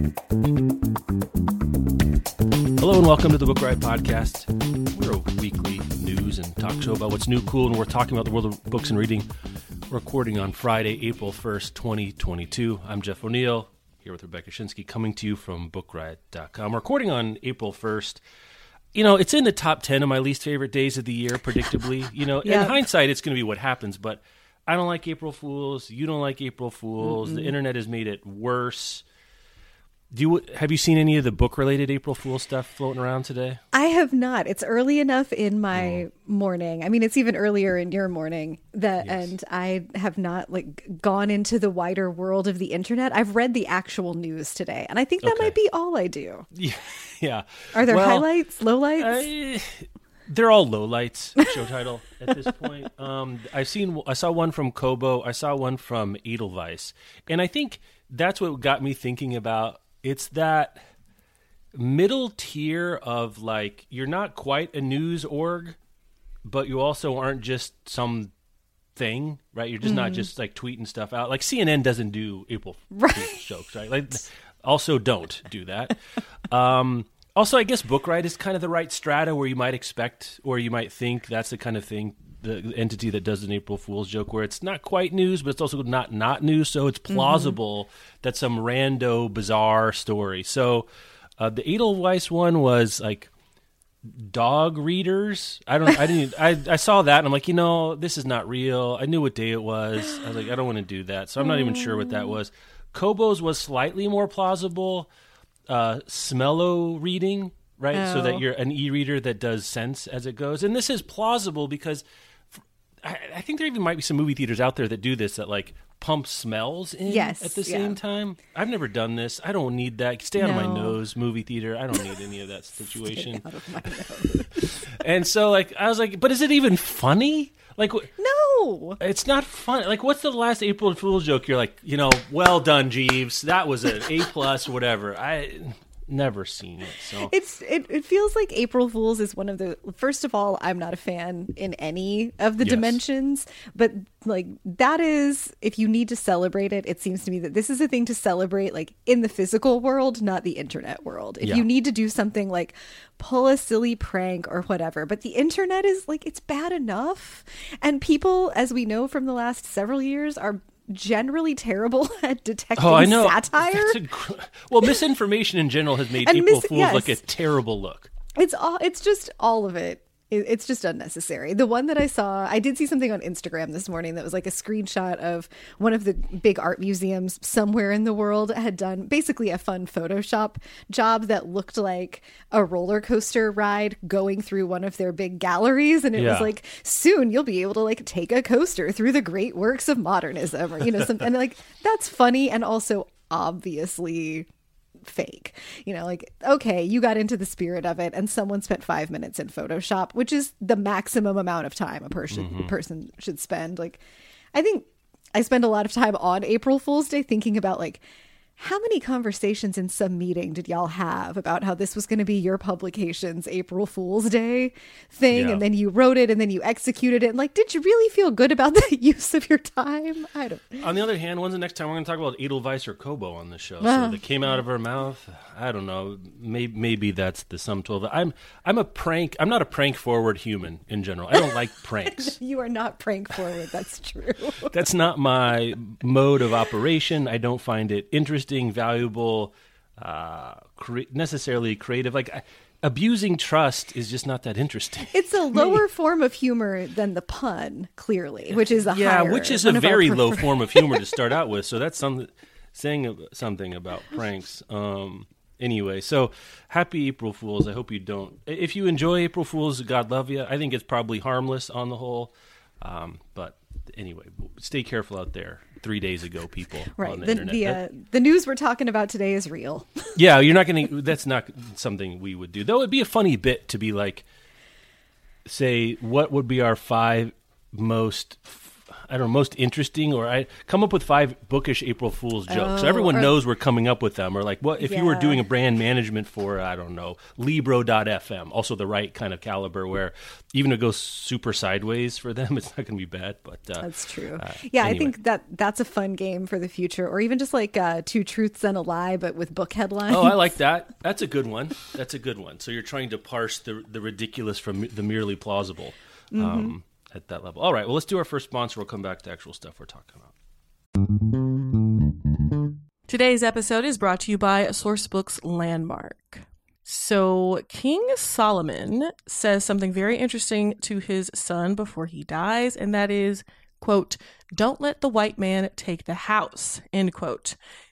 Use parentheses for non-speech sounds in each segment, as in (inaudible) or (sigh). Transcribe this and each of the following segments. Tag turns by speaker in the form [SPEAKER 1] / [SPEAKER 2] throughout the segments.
[SPEAKER 1] Hello and welcome to the Book Riot Podcast. We're a weekly news and talk show about what's new, cool, and we're talking about the world of books and reading. Recording on Friday, April 1st, 2022. I'm Jeff O'Neill, here with Rebecca Schinsky coming to you from BookRiot.com. Recording on April 1st. You know, it's in the top 10 of my least favorite days of the year, predictably. (laughs) You know, in hindsight, it's going to be what happens, but I don't like April Fools. You don't like April Fools. The internet has made it worse. Do you have you seen any of the book related April Fool stuff floating around today?
[SPEAKER 2] I have not. It's early enough in my morning. I mean, it's even earlier in your morning that, and I have not like gone into the wider world of the internet. I've read the actual news today, and I think that
[SPEAKER 1] Okay.
[SPEAKER 2] might be all I do. (laughs)
[SPEAKER 1] Yeah, yeah.
[SPEAKER 2] Are there
[SPEAKER 1] Well,
[SPEAKER 2] highlights, lowlights?
[SPEAKER 1] I- they're all lowlights. Show title at this point. (laughs) Um, I've seen. I saw one from Kobo. I saw one from Edelweiss, and I think that's what got me thinking about. It's that middle tier of like you're not quite a news org, but you also aren't just some thing, right? You're just not just like tweeting stuff out. Like CNN doesn't do April (laughs) Fool's jokes, right? Like also don't do that. Um, also, I guess Book Riot is kind of the right strata where you might expect or you might think that's the kind of thing the entity that does an April Fool's joke where it's not quite news, but it's also not not news, so it's plausible that some rando bizarre story. So uh, the Edelweiss one was like dog readers. I don't. I didn't. I I saw that and I'm like, you know, this is not real. I knew what day it was. I was like, I don't want to do that. So I'm not even sure what that was. Kobo's was slightly more plausible. Uh, Smello reading, right? So that
[SPEAKER 2] Oh.
[SPEAKER 1] you're an e-reader that does sense as it goes, and this is plausible because I, I think there even might be some movie theaters out there that do this that like pump smells in
[SPEAKER 2] Yes,
[SPEAKER 1] at the
[SPEAKER 2] yeah.
[SPEAKER 1] same time. I've never done this. I don't need that. Stay out of my nose, movie theater. I don't need any of that (laughs) situation.
[SPEAKER 2] Of. (laughs)
[SPEAKER 1] And so like I was like, but is it even funny? Like
[SPEAKER 2] no.
[SPEAKER 1] it's not fun. Like what's the last April Fool's joke? You're like, you know, well done, Jeeves. That was an A plus, whatever. I never seen it. So
[SPEAKER 2] It's it, it feels like April Fools is one of the first of all, I'm not a fan in any of the
[SPEAKER 1] Yes.
[SPEAKER 2] dimensions, but like that is if you need to celebrate it, it seems to me that this is a thing to celebrate like in the physical world, not the internet world. If
[SPEAKER 1] Yeah.
[SPEAKER 2] you need to do something like pull a silly prank or whatever, but the internet is like it's bad enough. And people, as we know from the last several years, are generally terrible (laughs) at detecting
[SPEAKER 1] Oh, I know.
[SPEAKER 2] satire.
[SPEAKER 1] Gr- well, misinformation in general has made
[SPEAKER 2] And
[SPEAKER 1] April
[SPEAKER 2] mis-
[SPEAKER 1] Fools
[SPEAKER 2] yes.
[SPEAKER 1] like a terrible look.
[SPEAKER 2] It's all. It's just all of it. It- It's just unnecessary. The one that I saw, I did see something on Instagram this morning that was like a screenshot of one of the big art museums somewhere in the world had done basically a fun Photoshop job that looked like a roller coaster ride going through one of their big galleries, and it
[SPEAKER 1] Yeah.
[SPEAKER 2] was like soon you'll be able to like take a coaster through the great works of modernism, or you know, something. and like that's funny and also obviously fake. You know, like, okay, you got into the spirit of it and someone spent five minutes in Photoshop, which is the maximum amount of time a person mm-hmm. person should spend. Like, I think I spend a lot of time on April Fool's Day thinking about like how many conversations in some meeting did y'all have about how this was going to be your publication's April Fool's Day thing?
[SPEAKER 1] Yeah.
[SPEAKER 2] And then you wrote it and then you executed it. And like, did you really feel good about (laughs) the use of your time? I don't.
[SPEAKER 1] On the other hand, when's the next time we're going to talk about Edelweiss or Kobo on the show?
[SPEAKER 2] Ah.
[SPEAKER 1] So that came out of her mouth. I don't know. Maybe, maybe that's the sum total. I'm I'm a prank. I'm not a prank forward human in general. I don't like (laughs) pranks.
[SPEAKER 2] You are not prank forward. That's true.
[SPEAKER 1] That's not my mode of operation. I don't find it interesting, valuable, uh, cre- necessarily creative. Like I, abusing trust is just not that interesting. (laughs)
[SPEAKER 2] It's a (laughs) lower form of humor than the pun, clearly, which is a
[SPEAKER 1] yeah,
[SPEAKER 2] higher,
[SPEAKER 1] which is a very low form of humor to (laughs) start out with. So that's some saying something about pranks. Um, anyway, so happy April Fools. I hope you don't. If you enjoy April Fools, God love you. I think it's probably harmless on the whole. Um, but anyway, stay careful out there. Three days ago. People, (laughs)
[SPEAKER 2] right?
[SPEAKER 1] on the,
[SPEAKER 2] The
[SPEAKER 1] internet.
[SPEAKER 2] the, uh, the news we're talking about today is real. (laughs)
[SPEAKER 1] yeah, you're not going to. That's not something we would do. Though it'd be a funny bit to be like, say, what would be our five most. I don't know, most interesting, or I come up with five bookish April Fool's jokes. so
[SPEAKER 2] Oh,
[SPEAKER 1] everyone
[SPEAKER 2] or-
[SPEAKER 1] knows we're coming up with them. Or like, what if you were doing a brand management for, I don't know, Libro.fm, also the right kind of caliber, where even if it goes super sideways for them, (laughs) it's not going to be bad. But uh,
[SPEAKER 2] That's true.
[SPEAKER 1] uh,
[SPEAKER 2] yeah, I think that that's a fun game for the future, or even just like uh, two truths and a lie, but with book headlines.
[SPEAKER 1] Oh, I like that. That's a good one. That's a good one. So you're trying to parse the the ridiculous from the merely plausible um, at that level. All right. Well, let's do our first sponsor. We'll come back to actual stuff we're talking about.
[SPEAKER 3] Today's episode is brought to you by Sourcebooks Landmark. So, King Solomon says something very interesting to his son before he dies, and that is, quote, don't let the white man take the house, end quote.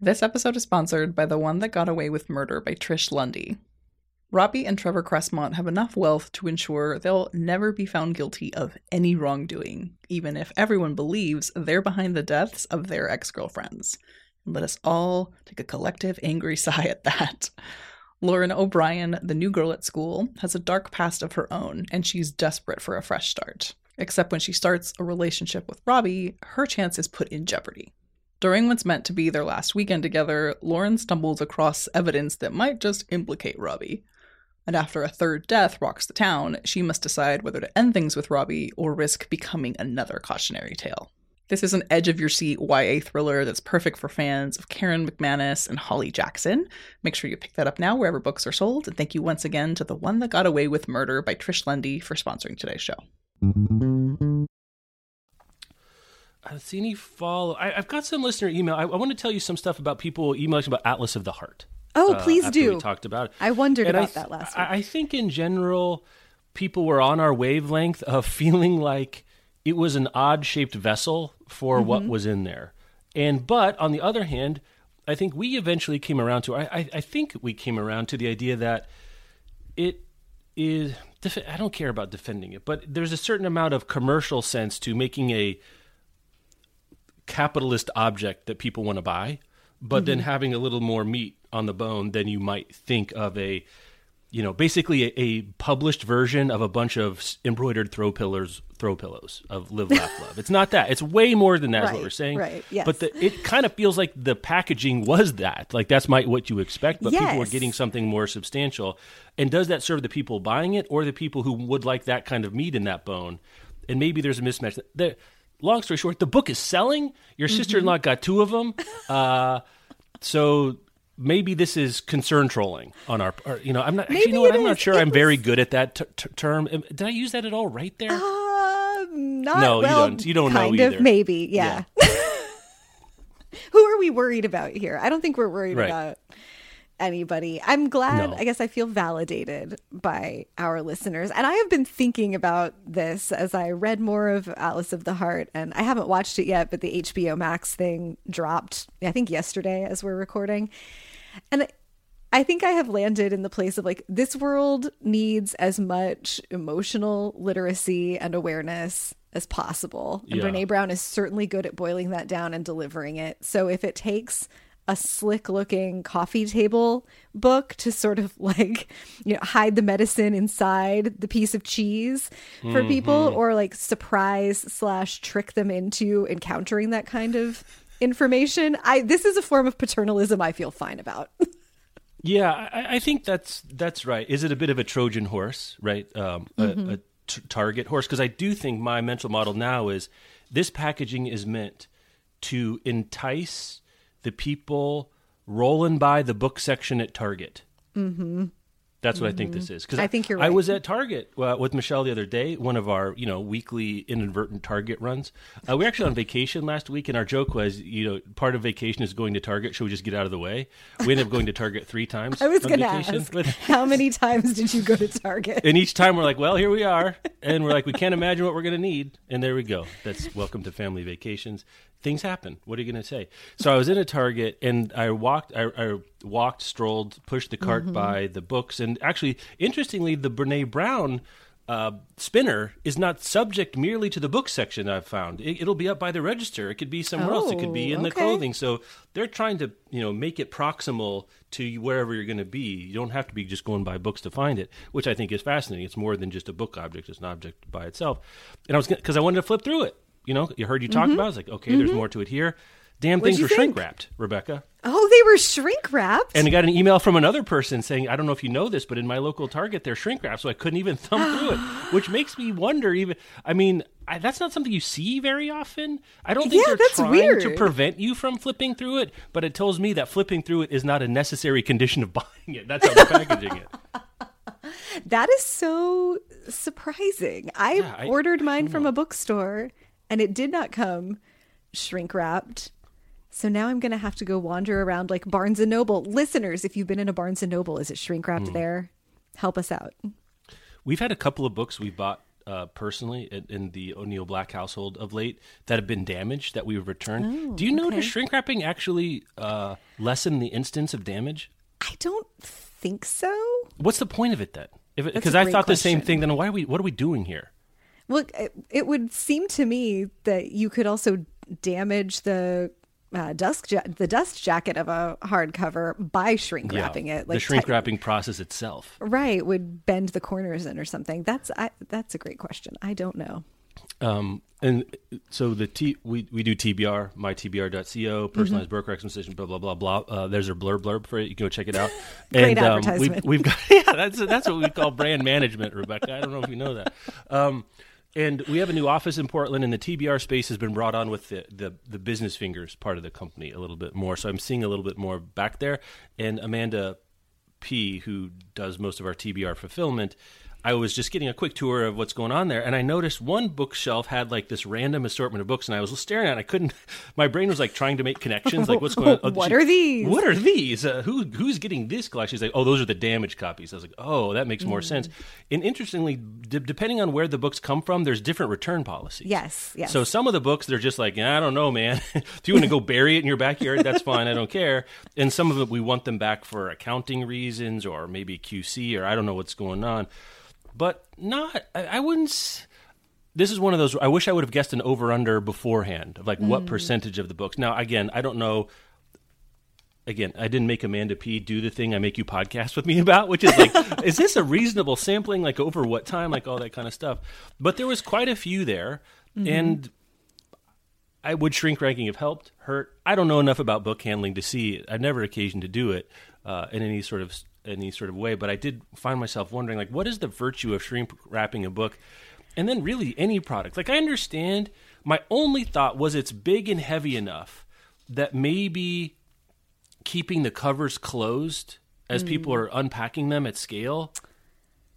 [SPEAKER 4] This episode is sponsored by The One That Got Away with Murder by Trish Lundy. Robbie and Trevor Cressmont have enough wealth to ensure they'll never be found guilty of any wrongdoing, even if everyone believes they're behind the deaths of their ex girlfriends. Let us all take a collective angry (laughs) sigh at that. Lauren O'Brien, the new girl at school, has a dark past of her own, and she's desperate for a fresh start. Except when she starts a relationship with Robbie, her chance is put in jeopardy. During what's meant to be their last weekend together, Lauren stumbles across evidence that might just implicate Robbie. And after a third death rocks the town, she must decide whether to end things with Robbie or risk becoming another cautionary tale. This is an edge of your seat YA thriller that's perfect for fans of Karen McManus and Holly Jackson. Make sure you pick that up now wherever books are sold. And thank you once again to The One That Got Away with Murder by Trish Lundy for sponsoring today's show.
[SPEAKER 1] I've seen any follow. I, I've got some listener email. I, I want to tell you some stuff about people emailing about Atlas of the Heart.
[SPEAKER 2] Oh,
[SPEAKER 1] uh,
[SPEAKER 2] please do.
[SPEAKER 1] We talked about it.
[SPEAKER 2] I wondered
[SPEAKER 1] And
[SPEAKER 2] about
[SPEAKER 1] th-
[SPEAKER 2] that last
[SPEAKER 1] I, I think in general, people were on our wavelength of (laughs) feeling like it was an odd shaped vessel for
[SPEAKER 2] Mm-hmm.
[SPEAKER 1] what was in there. And but on the other hand, I think we eventually came around to. I, I, I think we came around to the idea that it is. Def- I don't care about defending it, but there's a certain amount of commercial sense to making a capitalist object that people want to buy, but then mm-hmm. having a little more meat on the bone than you might think of a, you know, basically a, a published version of a bunch of embroidered throw pillars, throw pillows of live, laugh, (laughs) love. It's not that. It's way more than that. Is what we're saying.
[SPEAKER 2] right, yes.
[SPEAKER 1] But the, it kind of feels like the packaging was that. Like that's my what you expect, but people are getting something more substantial. And does that serve the people buying it or the people who would like that kind of meat in that bone? And maybe there's a mismatch. The, long story short, the book is selling. Your
[SPEAKER 2] Mm-hmm.
[SPEAKER 1] sister-in-law got two of them. (laughs) Uh, so maybe this is concern trolling on our. Or, you know, I'm not. Actually, you know what? I'm not sure.
[SPEAKER 2] It
[SPEAKER 1] I'm very good at that t- t- term. Did I use that at all? Right there.
[SPEAKER 2] Um, not
[SPEAKER 1] No, you don't- you don't know
[SPEAKER 2] kind of
[SPEAKER 1] either.
[SPEAKER 2] maybe, yeah. (laughs) Who are we worried about here? I don't think we're worried
[SPEAKER 1] Right.
[SPEAKER 2] about anybody. I'm glad.
[SPEAKER 1] No.
[SPEAKER 2] I guess I feel validated by our listeners, and I have been thinking about this as I read more of Atlas of the Heart, and I haven't watched it yet, but the HBO Max thing dropped. I think yesterday as we're recording, and. I think I have landed in the place of like this world needs as much emotional literacy and awareness as possible. And
[SPEAKER 1] Yeah.
[SPEAKER 2] Brene Brown is certainly good at boiling that down and delivering it. So if it takes a slick looking coffee table book to sort of (laughs) like you know hide the medicine inside the piece of cheese for people mm-hmm. or like surprise slash trick them into encountering that kind of information i this is a form of paternalism i feel fine about (laughs)
[SPEAKER 1] Yeah, I, I think that's that's right. Is it a bit of a Trojan horse, right? Um,
[SPEAKER 2] Mm-hmm.
[SPEAKER 1] a, a t- target horse? Because I do think my mental model now is this packaging is meant to entice the people rolling by the book section at Target. Mm-hmm. That's what I think this is. Because
[SPEAKER 2] I think you're
[SPEAKER 1] I was at Target uh, with Michelle the other day, one of our you know weekly inadvertent Target runs. Uh, we were actually on vacation last week, and our joke was, you know, part of vacation is going to Target. Should we just get out of the way? We ended up going to Target three times.
[SPEAKER 2] I was going to ask,
[SPEAKER 1] But-
[SPEAKER 2] how many times did you go to Target?
[SPEAKER 1] and each time we're like, well, here we are. And we're like, we can't imagine what we're going to need. And there we go. That's welcome to family vacations. Things happen. What are you going to say? So I was in a Target and I walked, I, I walked, strolled, pushed the cart by the books. And actually, interestingly, the Brene Brown uh, spinner is not subject merely to the book section I've found. It, it'll be up by the register. It could be somewhere else. It could be
[SPEAKER 2] Oh,
[SPEAKER 1] in the clothing. So they're trying to, you know, make it proximal to wherever you're going to be. You don't have to be just going by books to find it, which I think is fascinating. It's more than just a book object; it's an object by itself. And I was because I wanted to flip through it. You know, you heard you talk about. it. I was like, okay, there's more to it here. Damn
[SPEAKER 2] Mm-hmm. What'd
[SPEAKER 1] things were shrink wrapped, Rebecca.
[SPEAKER 2] Oh, they were shrink wrapped.
[SPEAKER 1] And I got an email from another person saying, I don't know if you know this, but in my local Target, they're shrink wrapped, so I couldn't even thumb through it, (gasps) which makes me wonder. Even, I mean, I, that's not something you see very often. I don't think
[SPEAKER 2] Yeah,
[SPEAKER 1] they're
[SPEAKER 2] that's
[SPEAKER 1] trying to prevent you from flipping through it, but it tells me that flipping through it is not a necessary condition of (laughs) buying it. That's how they're packaging it. (laughs)
[SPEAKER 2] That is so surprising. I
[SPEAKER 1] Yeah, I-
[SPEAKER 2] ordered mine from a bookstore and it did not come shrink wrapped. So now I'm going to have to go wander around like Barnes and Noble. Listeners, if you've been in a Barnes and Noble, is it shrink wrapped
[SPEAKER 1] Hmm.
[SPEAKER 2] there? Help us out.
[SPEAKER 1] We've had a couple of books we've bought uh, personally in, in the O'Neill Black household of late that have been damaged that we've returned.
[SPEAKER 2] Oh,
[SPEAKER 1] Do you notice shrink wrapping actually uh, lessen the instance of damage?
[SPEAKER 2] I don't think so.
[SPEAKER 1] What's the point of it then? Because I thought the same thing. Then why are we? What are we doing here?
[SPEAKER 2] Well, it, it would seem to me that you could also damage the uh, dust ja- the dust jacket of a hardcover by shrink wrapping it.
[SPEAKER 1] the shrink wrapping process itself.
[SPEAKER 2] right would bend the corners in or something. That's I, that's a great question. I don't know.
[SPEAKER 1] Um, and so the T we we do TBR, mytbr.co,
[SPEAKER 2] Mm-hmm.
[SPEAKER 1] personalized broker recommendation, blah blah blah blah. Uh, there's a blurb blurb for it. You can go check it out. (laughs)
[SPEAKER 2] Great
[SPEAKER 1] and, um,
[SPEAKER 2] advertisement.
[SPEAKER 1] We've, we've got (laughs) yeah, that's that's what we call brand management, Rebecca. I don't know if you know that. Um, and we have a new office in Portland, and the TBR space has been brought on with the, the the business fingers part of the company a little bit more. So I'm seeing a little bit more back there. And Amanda P, who does most of our TBR fulfillment, I was just getting a quick tour of what's going on there, and I noticed one bookshelf had like this random assortment of books, and I was staring at. it. I couldn't. (laughs) My brain was like trying to make connections, like what's going (laughs) on.
[SPEAKER 2] What are these?
[SPEAKER 1] What are these? Uh, who who's getting this collection? She's like, oh, those are the damaged copies. I was like, oh, that makes more
[SPEAKER 2] Mm.
[SPEAKER 1] sense. And interestingly, d- depending on where the books come from, there's different return policies.
[SPEAKER 2] Yes, yes.
[SPEAKER 1] So some of the books they're just like, I don't know, man. (laughs) if you want to go bury it in your backyard, that's fine. I don't care. And some of it we want them back for accounting reasons or maybe QC or I don't know what's going on. But not. I, I wouldn't. This is one of those. I wish I would have guessed an over under beforehand of like
[SPEAKER 2] Mm.
[SPEAKER 1] what percentage of the books. Now again, I don't know. Again, I didn't make Amanda P do the thing I make you podcast (laughs) with me about, which is like, (laughs) is this a reasonable sampling? Like over what time? Like all that kind of stuff. But there was quite a few there, and I would shrink ranking have helped, hurt. I don't know enough about book handling to see. I've never occasion to do it uh, in any sort of any sort of way, but I did find myself wondering, like, what is the virtue of shrink wrapping a book, and then really any product? Like, I understand. My only thought was it's big and heavy enough that maybe keeping the covers closed as people mm. are unpacking them at scale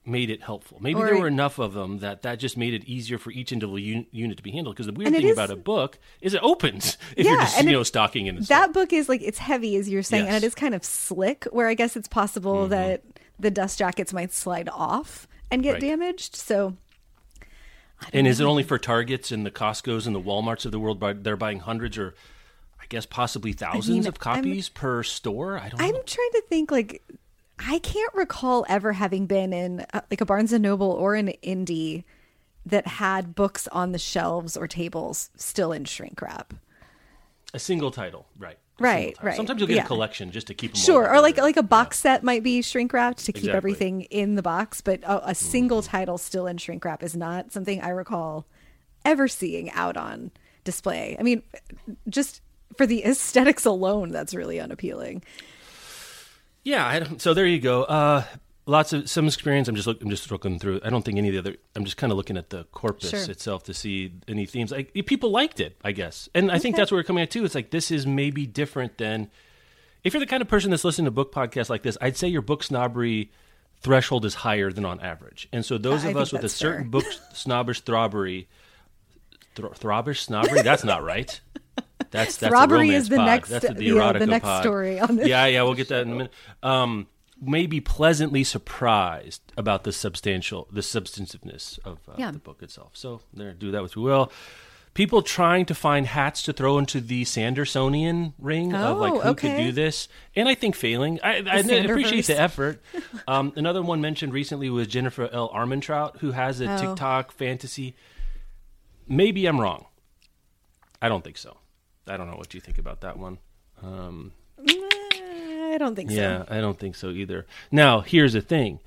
[SPEAKER 1] made it helpful. Maybe
[SPEAKER 2] Or-
[SPEAKER 1] there were enough of them that that just made it easier for each individual un- unit to be handled. Because the weird thing
[SPEAKER 2] is-
[SPEAKER 1] about a book is it opens (laughs) if you're just you
[SPEAKER 2] it-
[SPEAKER 1] know stocking in.
[SPEAKER 2] That book is like it's heavy as you're saying, and it is kind of slick. Where I guess it's possible
[SPEAKER 1] Mm-hmm.
[SPEAKER 2] that the dust jackets might slide off and get
[SPEAKER 1] Right.
[SPEAKER 2] damaged. So
[SPEAKER 1] and is it only for Targets and the Costco's and the WalMarts of the world? By, they're buying hundreds or, I guess, possibly thousands of
[SPEAKER 2] I'm-
[SPEAKER 1] copies per store. I don't know.
[SPEAKER 2] I'm
[SPEAKER 1] know.
[SPEAKER 2] trying to think like I can't recall ever having been in uh, like a Barnes and Noble or an indie that had books on the shelves or tables still in shrink wrap.
[SPEAKER 1] A single title, right? A
[SPEAKER 2] Right,
[SPEAKER 1] title.
[SPEAKER 2] right,
[SPEAKER 1] Sometimes you'll get
[SPEAKER 2] yeah.
[SPEAKER 1] a collection just to keep them.
[SPEAKER 2] Sure, or like like a box set might be shrink wrapped to keep
[SPEAKER 1] Exactly.
[SPEAKER 2] everything in the box, but a, a single title still in shrink wrap is not something I recall ever seeing out on display. I mean, just for the (laughs) aesthetics alone, that's really unappealing.
[SPEAKER 1] Yeah, I don't, so there you go. Uh, lots of some experience. I'm just look, I'm just looking through. I don't think any of the other. I'm just kind of looking at the corpus
[SPEAKER 2] Sure.
[SPEAKER 1] itself to see any themes. Like people liked it, I guess, and I think that's where we're coming at too. It's like this is maybe different than if you're the kind of person that's listening to book podcasts like this. I'd say your book snobbery threshold is higher than on average, and so those
[SPEAKER 2] I
[SPEAKER 1] of
[SPEAKER 2] think
[SPEAKER 1] us with a certain
[SPEAKER 2] fair.
[SPEAKER 1] book snobbish throbbery, thro- throbbish snobbery. That's not right. (laughs) That's that's a
[SPEAKER 2] Throbbery is the
[SPEAKER 1] pod.
[SPEAKER 2] next-
[SPEAKER 1] That's the,
[SPEAKER 2] the, uh, the next
[SPEAKER 1] pod.
[SPEAKER 2] story on this.
[SPEAKER 1] Yeah, yeah, we'll get that in a minute. Um, maybe pleasantly surprised about the substantial, the substantiveness of uh,
[SPEAKER 2] Yeah.
[SPEAKER 1] the book itself. So there, do that what you will. People trying to find hats to throw into the Sandersonian ring of like
[SPEAKER 2] Oh,
[SPEAKER 1] who could do this, and I think failing. I, I
[SPEAKER 2] Sanderverse.
[SPEAKER 1] appreciate the effort. (laughs) Um, another one mentioned recently was Jennifer L. Armentrout, who has a
[SPEAKER 2] Oh.
[SPEAKER 1] TikTok fantasy. Maybe I'm wrong. I don't think so. I don't know what you think about that one. Um,
[SPEAKER 2] I don't think so.
[SPEAKER 1] yeah, I don't think so either. Now, here's the thing: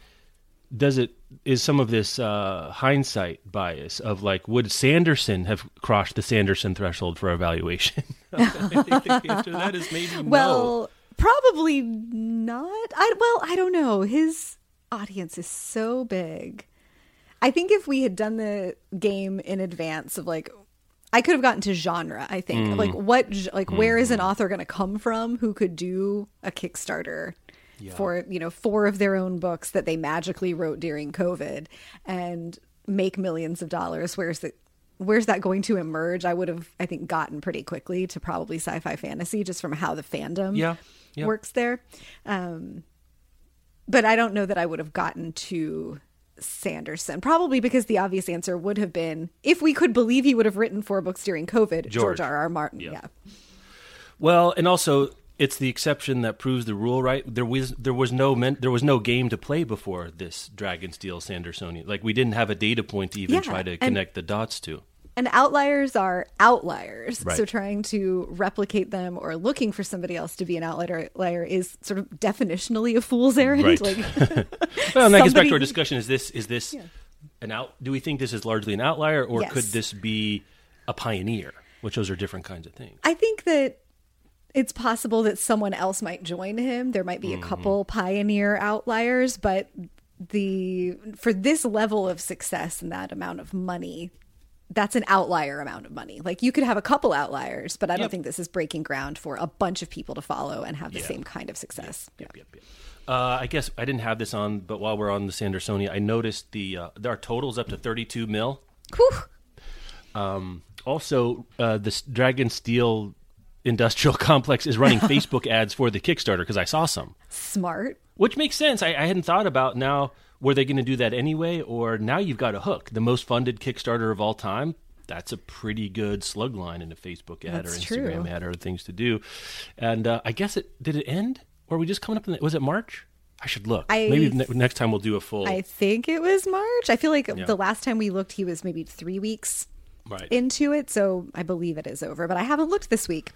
[SPEAKER 1] does it is some of this uh, hindsight bias of like would Sanderson have crossed the Sanderson threshold for evaluation? I (laughs) think (laughs) the answer to that is maybe no.
[SPEAKER 2] Well, probably not. I well, I don't know. His audience is so big. I think if we had done the game in advance of like I could have gotten to genre, I think.
[SPEAKER 1] Mm.
[SPEAKER 2] Like what like where is an author going to come from who could do a Kickstarter for, you know, four of their own books that they magically wrote during COVID and make millions of dollars? Where's the Where's that going to emerge? I would have, I think, gotten pretty quickly to probably sci-fi fantasy, just from how the fandom
[SPEAKER 1] Yeah, yeah.
[SPEAKER 2] works there. Um, but I don't know that I would have gotten to Sanderson. Probably because the obvious answer would have been if we could believe he would have written four books during COVID, George,
[SPEAKER 1] George.
[SPEAKER 2] R. R. Martin.
[SPEAKER 1] Yeah.
[SPEAKER 2] Yeah.
[SPEAKER 1] Well, and also it's the exception that proves the rule, right? There was there was no men, there was no game to play before this Dragonsteel Sandersonian. Like we didn't have a data point to even
[SPEAKER 2] Yeah,
[SPEAKER 1] try to connect the dots to.
[SPEAKER 2] And outliers are outliers.
[SPEAKER 1] Right.
[SPEAKER 2] So trying to replicate them or looking for somebody else to be an outlier outlier is sort of definitionally a fool's errand.
[SPEAKER 1] Right.
[SPEAKER 2] Like (laughs) (laughs)
[SPEAKER 1] Well, and that gets back to our discussion: is this is this an out? Do we think this is largely an outlier, or
[SPEAKER 2] Yes.
[SPEAKER 1] could this be a pioneer? Which those are different kinds of things.
[SPEAKER 2] I think that it's possible that someone else might join him. There might be
[SPEAKER 1] Mm-hmm.
[SPEAKER 2] a couple pioneer outliers, but the for this level of success and that amount of money, that's an outlier amount of money. Like you could have a couple outliers, but I don't
[SPEAKER 1] Yep.
[SPEAKER 2] think this is breaking ground for a bunch of people to follow and have the same kind of success.
[SPEAKER 1] Yep, yep, yep. Uh, I guess I didn't have this on, but while we're on the Sandersonia, I noticed the uh, our totals up to thirty-two mil.
[SPEAKER 2] Whew.
[SPEAKER 1] Also, uh, this Dragonsteel Industrial (laughs) Complex is running (laughs) Facebook ads for the Kickstarter because I saw some,
[SPEAKER 2] Smart.
[SPEAKER 1] which makes sense. I, I hadn't thought about now. Were they going to do that anyway, or now you've got a hook? The most funded Kickstarter of all time. That's a pretty good slug line in a Facebook ad
[SPEAKER 2] That's
[SPEAKER 1] or
[SPEAKER 2] true.
[SPEAKER 1] Instagram ad or things to do. And uh, I guess it did it end, or are we just coming up? In the, was it March? I should look.
[SPEAKER 2] I-
[SPEAKER 1] Maybe ne- next time we'll do a full.
[SPEAKER 2] I think it was March. I feel like
[SPEAKER 1] Yeah.
[SPEAKER 2] the last time we looked, he was maybe three weeks
[SPEAKER 1] right.
[SPEAKER 2] into it. So I believe it is over, but I haven't looked this week.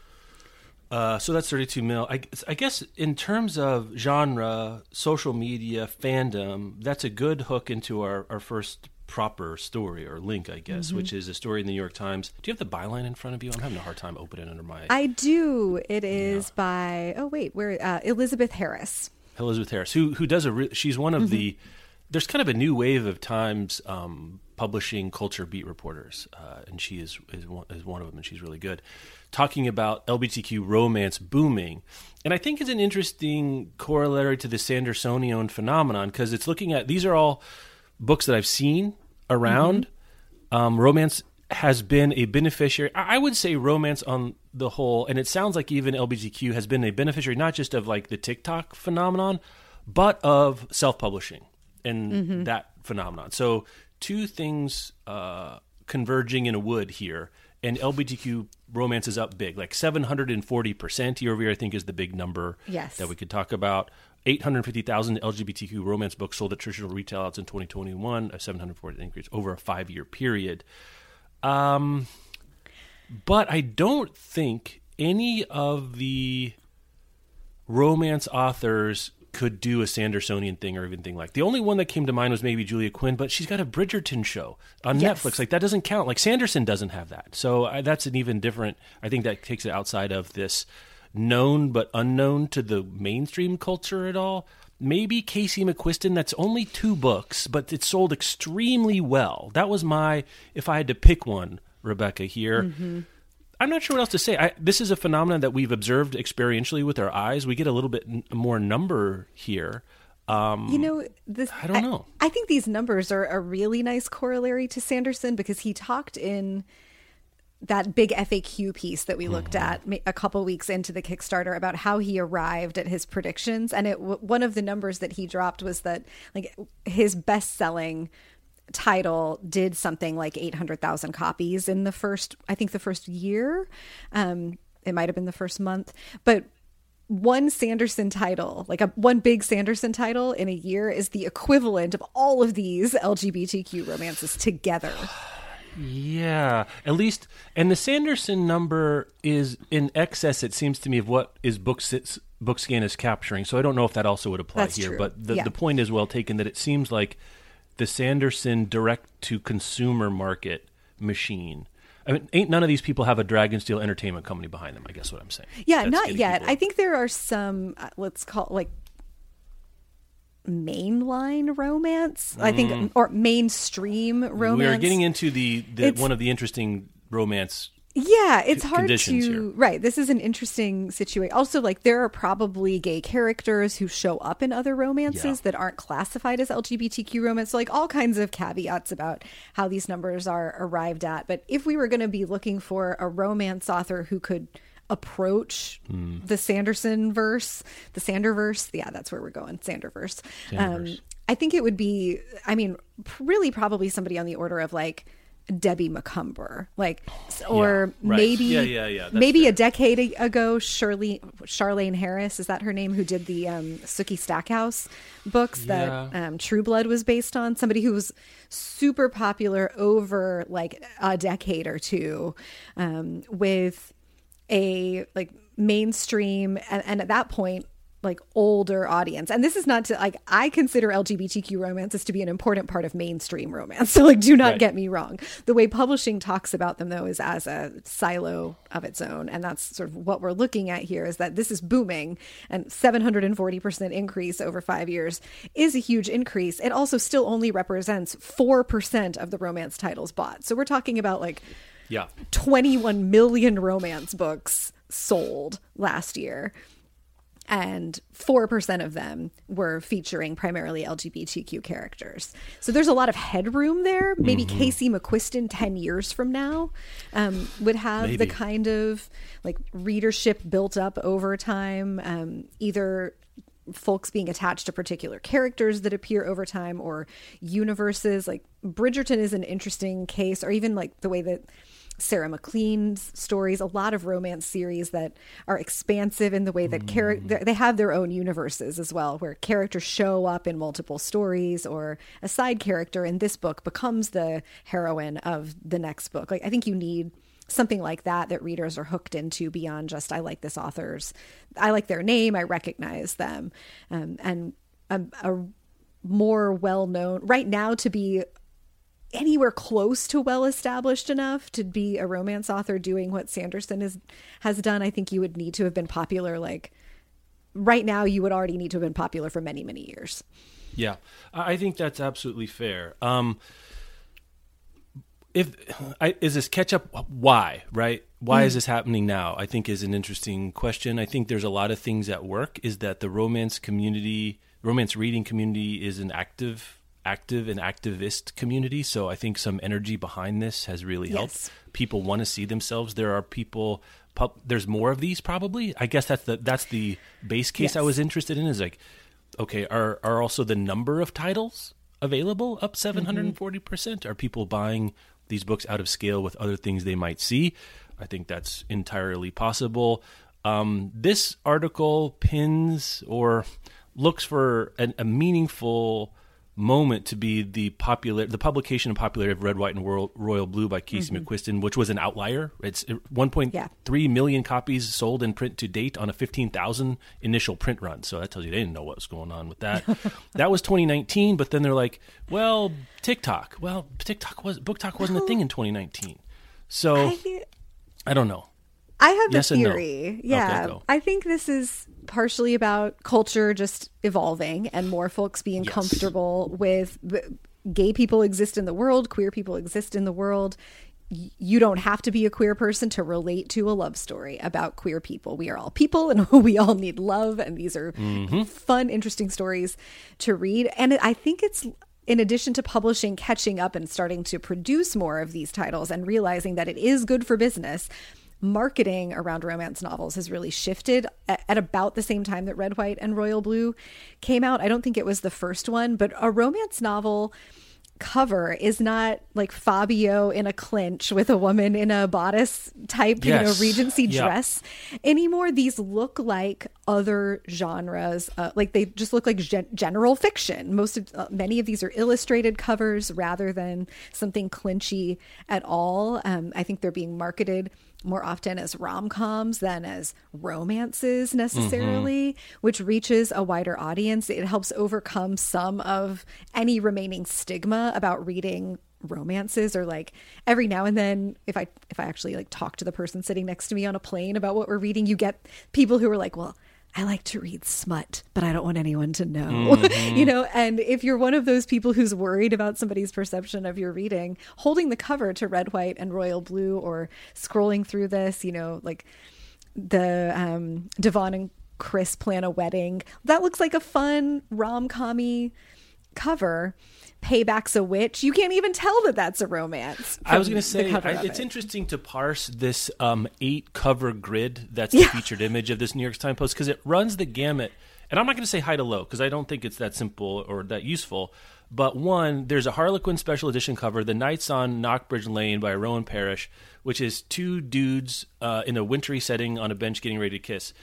[SPEAKER 1] Uh, so that's 32 mil. I, I guess in terms of genre, social media, fandom, that's a good hook into our, our first proper story or link, I guess,
[SPEAKER 2] Mm-hmm.
[SPEAKER 1] which is a story in the New York Times. Do you have the byline in front of you? I'm having a hard time opening under my
[SPEAKER 2] I do. It is by oh wait, where uh, Elizabeth Harris.
[SPEAKER 1] Elizabeth Harris, who who does a re- she's one
[SPEAKER 2] Mm-hmm.
[SPEAKER 1] of the there's kind of a new wave of Times um, publishing culture beat reporters, uh, and she is is one, is one of them, and she's really good, talking about LGBTQ romance booming, and I think it's an interesting corollary to the Sandersonian phenomenon because it's looking at these are all books that I've seen around. Um, romance has been a beneficiary. I I would say romance on the whole, and it sounds like even LGBTQ has been a beneficiary not just of like the TikTok phenomenon, but of self-publishing and that phenomenon. So two things uh, converging in a wood here, and LGBTQ romance is up big, like seven hundred and forty percent year over year. I think is the big number
[SPEAKER 2] Yes.
[SPEAKER 1] that we could talk about. 850,000 LGBTQ romance books sold at traditional retail outlets in 2021, a 740 increase over a five year period. Um, but I don't think any of the romance authors could do a Sandersonian thing or anything like. The only one that came to mind was maybe Julia Quinn, but she's got a Bridgerton show on
[SPEAKER 2] Yes.
[SPEAKER 1] Netflix. Like that doesn't count. Like Sanderson doesn't have that, so I, that's an even different. I think that takes it outside of this known but unknown to the mainstream culture at all. Maybe Casey McQuiston. That's only two books, but it sold extremely well. That was my if I had to pick one, Rebecca here.
[SPEAKER 2] Mm-hmm.
[SPEAKER 1] I'm not sure what else to say. I, this is a phenomenon that we've observed experientially with our eyes. We get a little bit n- more number here. Um,
[SPEAKER 2] You know, this
[SPEAKER 1] I don't know.
[SPEAKER 2] I, think these numbers are a really nice corollary to Sanderson because he talked in that big FAQ piece that we looked
[SPEAKER 1] Mm-hmm.
[SPEAKER 2] at a couple weeks into the Kickstarter about how he arrived at his predictions, and it one of the numbers that he dropped was that like his best selling title did something like 800,000 copies in the first I think the first year um it might have been the first month but one Sanderson title, like a one big Sanderson title in a year is the equivalent of all of these LGBTQ romances together.
[SPEAKER 1] Yeah, at least, and the Sanderson number is in excess. It seems to me of what is Books Bookscan is capturing. So I don't know if that also would apply
[SPEAKER 2] That's
[SPEAKER 1] here.
[SPEAKER 2] true.
[SPEAKER 1] But the,
[SPEAKER 2] Yeah.
[SPEAKER 1] the point is well taken that it seems like the Sanderson direct to consumer market machine. I mean, ain't none of these people have a Dragonsteel Entertainment company behind them. I guess what I'm saying.
[SPEAKER 2] Yeah,
[SPEAKER 1] That's
[SPEAKER 2] not yet.
[SPEAKER 1] people-
[SPEAKER 2] I think there are some uh, let's call like mainline romance. I think or mainstream romance.
[SPEAKER 1] we are getting into the, the one of the interesting romance.
[SPEAKER 2] Yeah, it's hard to
[SPEAKER 1] here.
[SPEAKER 2] right. This is an interesting situation. Also, like there are probably gay characters who show up in other romances
[SPEAKER 1] Yeah.
[SPEAKER 2] that aren't classified as LGBTQ romance. So, like all kinds of caveats about how these numbers are arrived at. But if we were going to be looking for a romance author who could approach
[SPEAKER 1] Hmm.
[SPEAKER 2] the Sanderson verse, the Sanderverse, yeah, that's where we're going, Sanderverse. Um, I think it would be. I mean, really, probably somebody on the order of like. Debbie Macomber, like, or
[SPEAKER 1] right.
[SPEAKER 2] maybe
[SPEAKER 1] Yeah, yeah, yeah, that's
[SPEAKER 2] maybe
[SPEAKER 1] fair.
[SPEAKER 2] a decade ago, Shirley Charlaine Harris is that her name? Who did the um, Sookie Stackhouse books that um, True Blood was based on? Somebody who was super popular over like a decade or two, um, with a like mainstream and, and at that point like older audience. And this is not to like i consider lgbtq romances to be an important part of mainstream romance. (laughs) So like do not
[SPEAKER 1] Right.
[SPEAKER 2] get me wrong. The way publishing talks about them though is as a silo of its own. And that's sort of what we're looking at here is that this is booming and 740% increase over five years is a huge increase. It also still only represents 4% of the romance titles bought. So we're talking about like
[SPEAKER 1] Yeah,
[SPEAKER 2] 21 million romance books sold last year. And 4% of them were featuring primarily LGBTQ characters. So there's a lot of headroom there. Maybe
[SPEAKER 1] Mm-hmm.
[SPEAKER 2] Casey McQuiston 10 years from now um, would have
[SPEAKER 1] Maybe.
[SPEAKER 2] the kind of like readership built up over time, um, either folks being attached to particular characters that appear over time or universes like bridgerton is an interesting case or even like the way that sarah maclean's stories a lot of romance series that are expansive in the way that character they have their own universes as well where characters show up in multiple stories or a side character in this book becomes the heroine of the next book. Like i think you need something like that that readers are hooked into beyond just I like this author's I like their name I recognize them. Um, and a, a more well known right now to be anywhere close to well established enough to be a romance author doing what Sanderson is has done I think you would need to have been popular like right now you would already need to have been popular for many many years
[SPEAKER 1] Yeah, I I think that's absolutely fair. Um, if I, is this catch up? Why right? Why is this happening now? I think is an interesting question. I think there's a lot of things at work. Is that the romance community, romance reading community, is an active, active and activist community. So I think some energy behind this has really helped.
[SPEAKER 2] Yes.
[SPEAKER 1] People want to see themselves. There are people. Pub, there's more of these probably. I guess that's the that's the base case I was interested in. Is like okay are are also the number of titles available up 740% are people buying these books out of scale with other things they might see i think that's entirely possible um, this article pins or looks for an, a meaningful moment to be the popular the publication and popularity of red white and royal, royal blue by casey mm-hmm. mcquiston which was an outlier it's 1.3
[SPEAKER 2] Yeah.
[SPEAKER 1] million copies sold in print to date on a 15,000 initial print run. So that tells you they didn't know what was going on with that. (laughs) that was 2019, but then they're like, well, TikTok. Well, TikTok was BookTok wasn't a thing in 2019. So I,
[SPEAKER 2] I,
[SPEAKER 1] don't know.
[SPEAKER 2] I have
[SPEAKER 1] Yes
[SPEAKER 2] a
[SPEAKER 1] and no.
[SPEAKER 2] theory. Yeah.
[SPEAKER 1] go.
[SPEAKER 2] I think this is partially about culture just evolving and more folks being
[SPEAKER 1] Yes.
[SPEAKER 2] comfortable with gay people exist in the world, queer people exist in the world. You don't have to be a queer person to relate to a love story about queer people. We are all people and (laughs) we all need love. And these are mm-hmm. fun, interesting stories to read. And I think it's in addition to publishing, catching up and starting to produce more of these titles and realizing that it is good for business, marketing around romance novels has really shifted at, at about the same time that Red, White, and Royal Blue came out. I don't think it was the first one, but a romance novel cover is not like Fabio in a clinch with a woman in a bodice type, you know, Regency
[SPEAKER 1] Yeah.
[SPEAKER 2] dress anymore. These look like other genres, uh, like they just look like gen- general fiction. Most of uh, many of these are illustrated covers rather than something clinchy at all. Um, I think they're being marketed more often as rom coms than as romances mm-hmm. necessarily, which reaches a wider audience. It helps overcome some of any remaining stigma about reading romances or like every now and then if i if i actually like talk to the person sitting next to me on a plane about what we're reading you get people who are like well I like to read smut, but I don't want anyone to know. (laughs) you know, and if you're one of those people who's worried about somebody's perception of your reading, holding the cover to red, white, and royal blue or scrolling through this, you know, like the um Devon and Chris plan a wedding. That looks like a fun rom-commy cover. Payback's a witch. You can't even tell that that's a romance.
[SPEAKER 1] I was going to say I, it's
[SPEAKER 2] it.
[SPEAKER 1] interesting to parse this um, eight cover grid that's the
[SPEAKER 2] Yeah.
[SPEAKER 1] featured image of this New York Times post because it runs the gamut. And I'm not going to say high to low because I don't think it's that simple or that useful. But one, there's a Harlequin special edition cover, "The Lights on Knockbridge Lane" by Rowan Parrish, which is two dudes uh, in a wintry setting on a bench getting ready to kiss.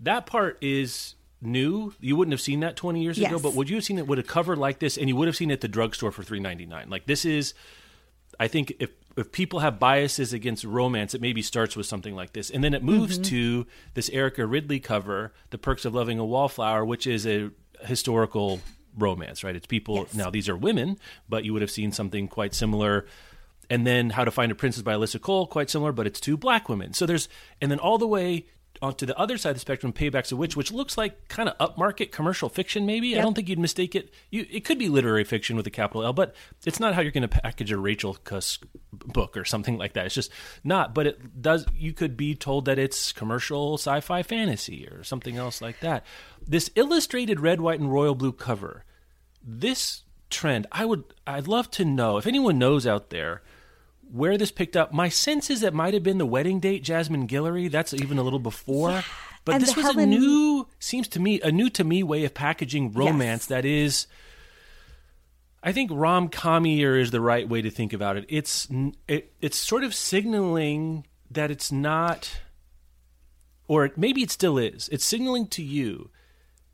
[SPEAKER 1] That part is new. You wouldn't have seen that 20 years ago, but would you have seen it with a cover like this? And you would have seen it at the drugstore for 3.99. Like this is I think if if people have biases against romance, it maybe starts with something like this, and then it moves
[SPEAKER 2] Mm-hmm.
[SPEAKER 1] to this Erica Ridley cover, "The Perks of Loving a Wallflower," which is a historical romance, right? It's people now; these are women, but you would have seen something quite similar. And then "How to Find a Princess" by Alyssa Cole, quite similar, but it's two black women. So there's, and then all the way onto the other side of the spectrum, "Payback's a Witch," which looks like kind of upmarket commercial fiction. Maybe I don't think you'd mistake it. You, it could be literary fiction with a capital L, but it's not how you're going to package a Rachel Cusk book or something like that. It's just not. But it does. You could be told that it's commercial sci-fi fantasy or something else like that. This illustrated red, white, and royal blue cover. This trend, I would, I'd love to know if anyone knows out there where this picked up. My sense is it might have been the wedding date, Jasmine Guillory. That's even a little before. But
[SPEAKER 2] And
[SPEAKER 1] this was a new, seems to me, a new to me way of packaging romance
[SPEAKER 2] Yes.
[SPEAKER 1] that is. I think rom commier is the right way to think about it. It's it, it's sort of signaling that it's not, or maybe it still is. It's signaling to you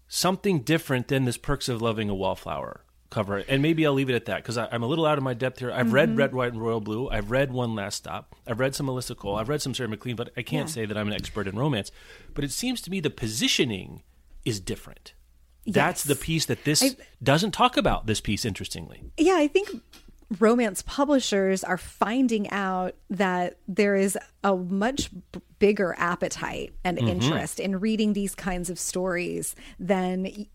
[SPEAKER 1] something different than this perks of loving a wallflower cover and maybe i'll leave it at that because i'm a little out of my depth here. I've read mm-hmm. red white and royal blue. I've read one last stop. I've read some melissa cole. I've read some sarah maclean but i can't say that i'm an expert in romance. But it seems to me the positioning is different. That's the piece that this
[SPEAKER 2] I-
[SPEAKER 1] doesn't talk about this piece interestingly.
[SPEAKER 2] Yeah, I think romance publishers are finding out that there is a much b- bigger appetite and mm-hmm. interest in reading these kinds of stories than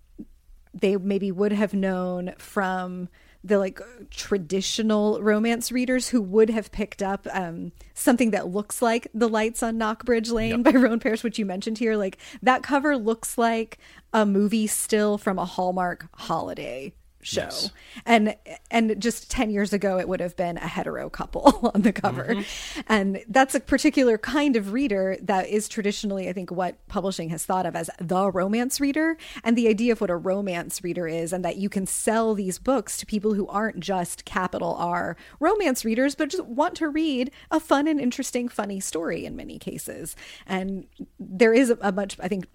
[SPEAKER 2] they maybe would have known from the like traditional romance readers who would have picked up um, something that looks like the lights on Knockbridge Lane by Rowan Parrish, which you mentioned here. Like that cover looks like a movie still from a Hallmark holiday show
[SPEAKER 1] Yes.
[SPEAKER 2] and and just 10 years ago it would have been a hetero couple (laughs) on the cover
[SPEAKER 1] Mm-hmm.
[SPEAKER 2] and that's a particular kind of reader that is traditionally i think what publishing has thought of as the romance reader and the idea of what a romance reader is and that you can sell these books to people who aren't just capital r romance readers but just want to read a fun and interesting funny story in many cases and there is a, a much i think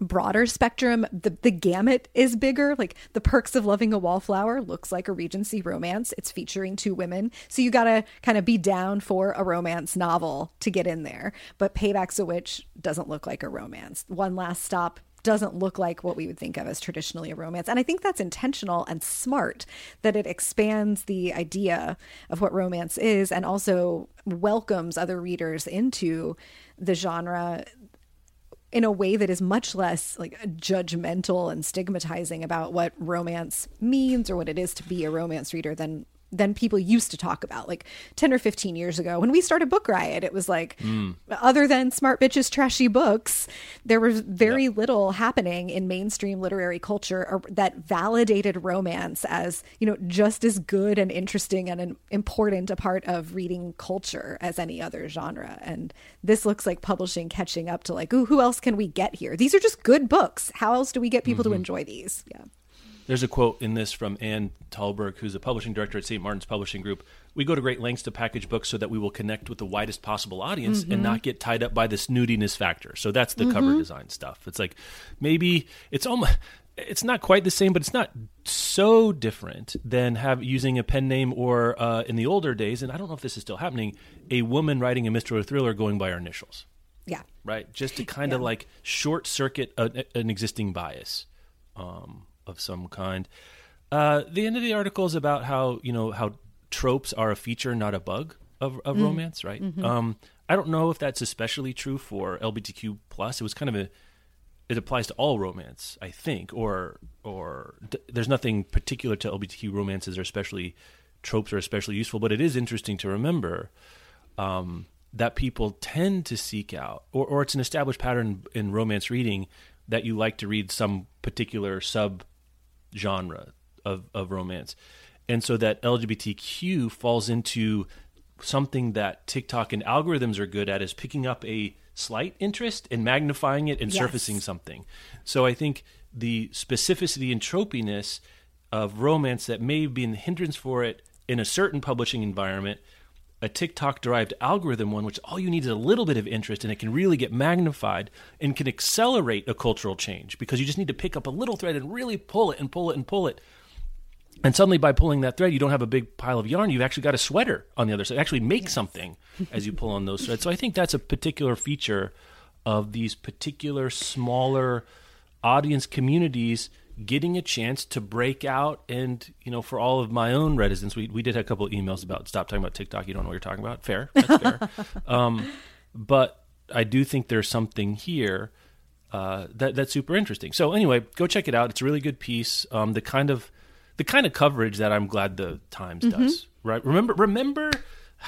[SPEAKER 2] broader spectrum the the gamut is bigger. Like the perks of loving a wallflower looks like a regency romance. It's featuring two women. So you got to kind of be down for a romance novel to get in there. But payback's a witch doesn't look like a romance. One last stop doesn't look like what we would think of as traditionally a romance. And I think that's intentional and smart that it expands the idea of what romance is and also welcomes other readers into the genre in a way that is much less like judgmental and stigmatizing about what romance means or what it is to be a romance reader than than people used to talk about like 10 or 15 years ago when we started book riot it was like mm. other than smart bitches trashy books there was very yep. little happening in mainstream literary culture that validated romance as you know just as good and interesting and an important a part of reading culture as any other genre and this looks like publishing catching up to like ooh who else can we get here these are just good books how else do we get people mm-hmm. to enjoy these yeah
[SPEAKER 1] there's a quote in this from Anne Talberg, who's a publishing director at St. Martin's Publishing Group. We go to great lengths to package books so that we will connect with the widest possible audience mm-hmm. and not get tied up by the snootiness factor. So that's the mm-hmm. cover design stuff. It's like maybe it's almost it's not quite the same, but it's not so different than have using a pen name or uh, in the older days. And I don't know if this is still happening. A woman writing a mystery or thriller going by her initials.
[SPEAKER 2] Yeah.
[SPEAKER 1] Right. Just to kind of yeah. like short circuit a, an existing bias. Um, of some kind. Uh, the end of the article is about how you know how tropes are a feature, not a bug of, of mm. romance, right? Mm-hmm. Um, I don't know if that's especially true for LGBTQ plus. It was kind of a it applies to all romance, I think, or or d- there's nothing particular to LGBTQ romances or especially tropes are especially useful. But it is interesting to remember um, that people tend to seek out, or, or it's an established pattern in romance reading that you like to read some particular sub genre of, of romance. And so that LGBTQ falls into something that TikTok and algorithms are good at is picking up a slight interest and magnifying it and yes. surfacing something. So I think the specificity and tropiness of romance that may be an hindrance for it in a certain publishing environment a TikTok derived algorithm one, which all you need is a little bit of interest and it can really get magnified and can accelerate a cultural change because you just need to pick up a little thread and really pull it and pull it and pull it. And suddenly, by pulling that thread, you don't have a big pile of yarn. You've actually got a sweater on the other side. Actually, make yes. something (laughs) as you pull on those threads. So I think that's a particular feature of these particular smaller audience communities getting a chance to break out and you know for all of my own reticence we, we did have a couple of emails about stop talking about tiktok you don't know what you're talking about. Fair that's fair. (laughs) Um, but i do think there's something here uh, that that's super interesting. So anyway go check it out. It's a really good piece. Um, the kind of the kind of coverage that i'm glad the times mm-hmm. does right? Remember remember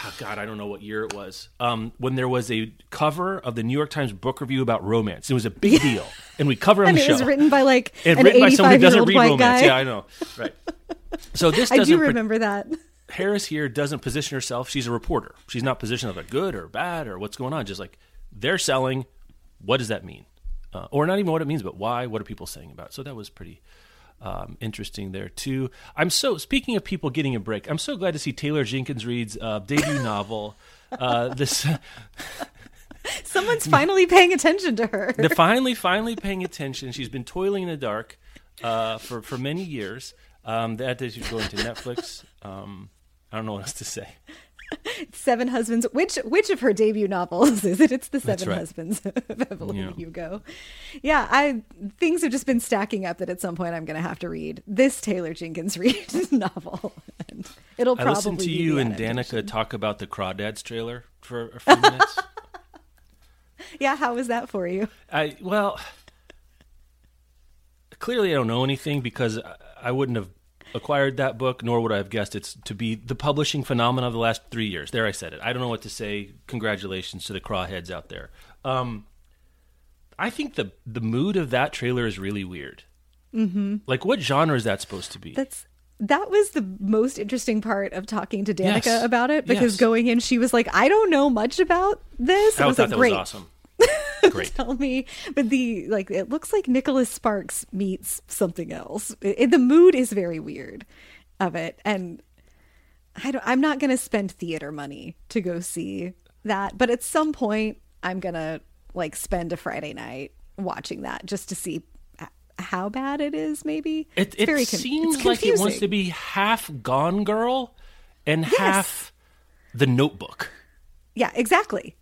[SPEAKER 1] oh God, I don't know what year it was, um, when there was a cover of the New York Times book review about romance. It was a big deal, and we covered on
[SPEAKER 2] and
[SPEAKER 1] the
[SPEAKER 2] it was written by like
[SPEAKER 1] and
[SPEAKER 2] an
[SPEAKER 1] written by somebody who doesn't read romance.
[SPEAKER 2] Guy.
[SPEAKER 1] Yeah, I know. Right. So this (laughs)
[SPEAKER 2] I do remember that.
[SPEAKER 1] Harris here doesn't position herself. She's a reporter. She's not positioned of a good or bad or what's going on. Just like they're selling. What does that mean? Uh, or not even what it means, but why? What are people saying about it? So that was pretty um, interesting there too. I'm so speaking of people getting a break. I'm so glad to see Taylor Jenkins Reid's uh, debut novel. Uh, (laughs) this. (laughs)
[SPEAKER 2] Someone's finally paying attention to her.
[SPEAKER 1] They're finally, finally paying attention. She's been toiling in the dark uh, for for many years. Um, that is going to Netflix. Um, I don't know what else to say. (laughs)
[SPEAKER 2] Seven Husbands. Which which of her debut novels is it? It's the Seven right. Husbands of (laughs) Evelyn yeah. Hugo. Yeah, I things have just been stacking up that at some point I'm going to have to read this Taylor Jenkins (laughs) Reid novel. And it'll probably. I
[SPEAKER 1] listened to you and Danica talk about the Crawdads trailer for a few minutes.
[SPEAKER 2] yeah, how was that for you?
[SPEAKER 1] I well, clearly I don't know anything because I wouldn't have acquired that book, nor would I have guessed it's to be the publishing phenomenon of the last three years. There, I said it. I don't know what to say. Congratulations to the crawheads out there. Um, I think the the mood of that trailer is really weird. Mm-hmm. Like, what genre is that supposed to be?
[SPEAKER 2] That's that was the most interesting part of talking to Danica yes. about it because yes. going in, she was like, "I don't know much about this."
[SPEAKER 1] I
[SPEAKER 2] was
[SPEAKER 1] thought
[SPEAKER 2] like,
[SPEAKER 1] that
[SPEAKER 2] Great.
[SPEAKER 1] was awesome. Great. (laughs)
[SPEAKER 2] Tell me, but the like it looks like Nicholas Sparks meets something else. It, it, the mood is very weird of it, and I don't. I'm not going to spend theater money to go see that, but at some point, I'm gonna like spend a Friday night watching that just to see how bad it is. Maybe
[SPEAKER 1] it, it con- seems like it wants to be half Gone Girl and yes. half The Notebook.
[SPEAKER 2] Yeah, exactly.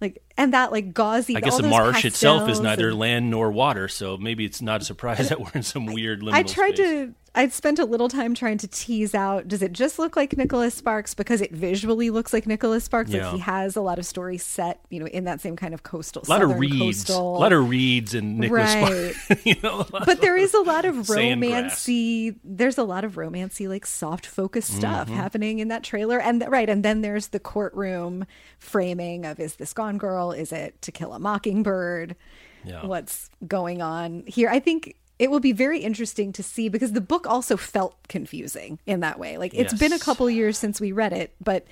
[SPEAKER 2] Like and that like gauzy.
[SPEAKER 1] I guess
[SPEAKER 2] those
[SPEAKER 1] marsh itself is neither
[SPEAKER 2] and-
[SPEAKER 1] land nor water, so maybe it's not a surprise that we're in some weird
[SPEAKER 2] I tried
[SPEAKER 1] space.
[SPEAKER 2] to. I spent a little time trying to tease out. Does it just look like Nicholas Sparks because it visually looks like Nicholas Sparks?
[SPEAKER 1] Yeah.
[SPEAKER 2] Like he has a lot of stories set, you know, in that same kind of coastal,
[SPEAKER 1] A lot of reeds,
[SPEAKER 2] coastal.
[SPEAKER 1] a lot of reeds, and Nicholas.
[SPEAKER 2] Right.
[SPEAKER 1] Sparks, (laughs) you know,
[SPEAKER 2] but there is a lot of (laughs)
[SPEAKER 1] grass.
[SPEAKER 2] romancy. There's a lot of romancy, like soft focus stuff
[SPEAKER 1] Mm-hmm.
[SPEAKER 2] happening in that trailer, and right, and then there's the courtroom framing of is this Gone Girl? Is it To Kill a Mockingbird?
[SPEAKER 1] Yeah.
[SPEAKER 2] What's going on here? I think it will be very interesting to see because the book also felt confusing in that way. Like it's been a couple years since we read it, but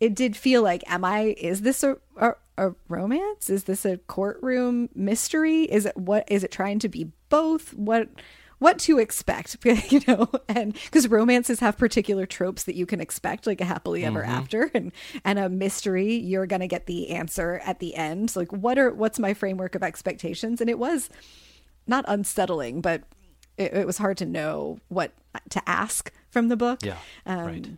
[SPEAKER 2] it did feel like, am I? Is this a, a a romance? Is this a courtroom mystery? Is it what? Is it trying to be both? What? What to expect, (laughs) you know, and because romances have particular tropes that you can expect, like a happily ever after, and and a mystery, you're gonna get the answer at the end. So like, what are what's my framework of expectations? And it was not unsettling, but it, it was hard to know what to ask from the book.
[SPEAKER 1] Yeah,
[SPEAKER 2] Um,
[SPEAKER 1] right.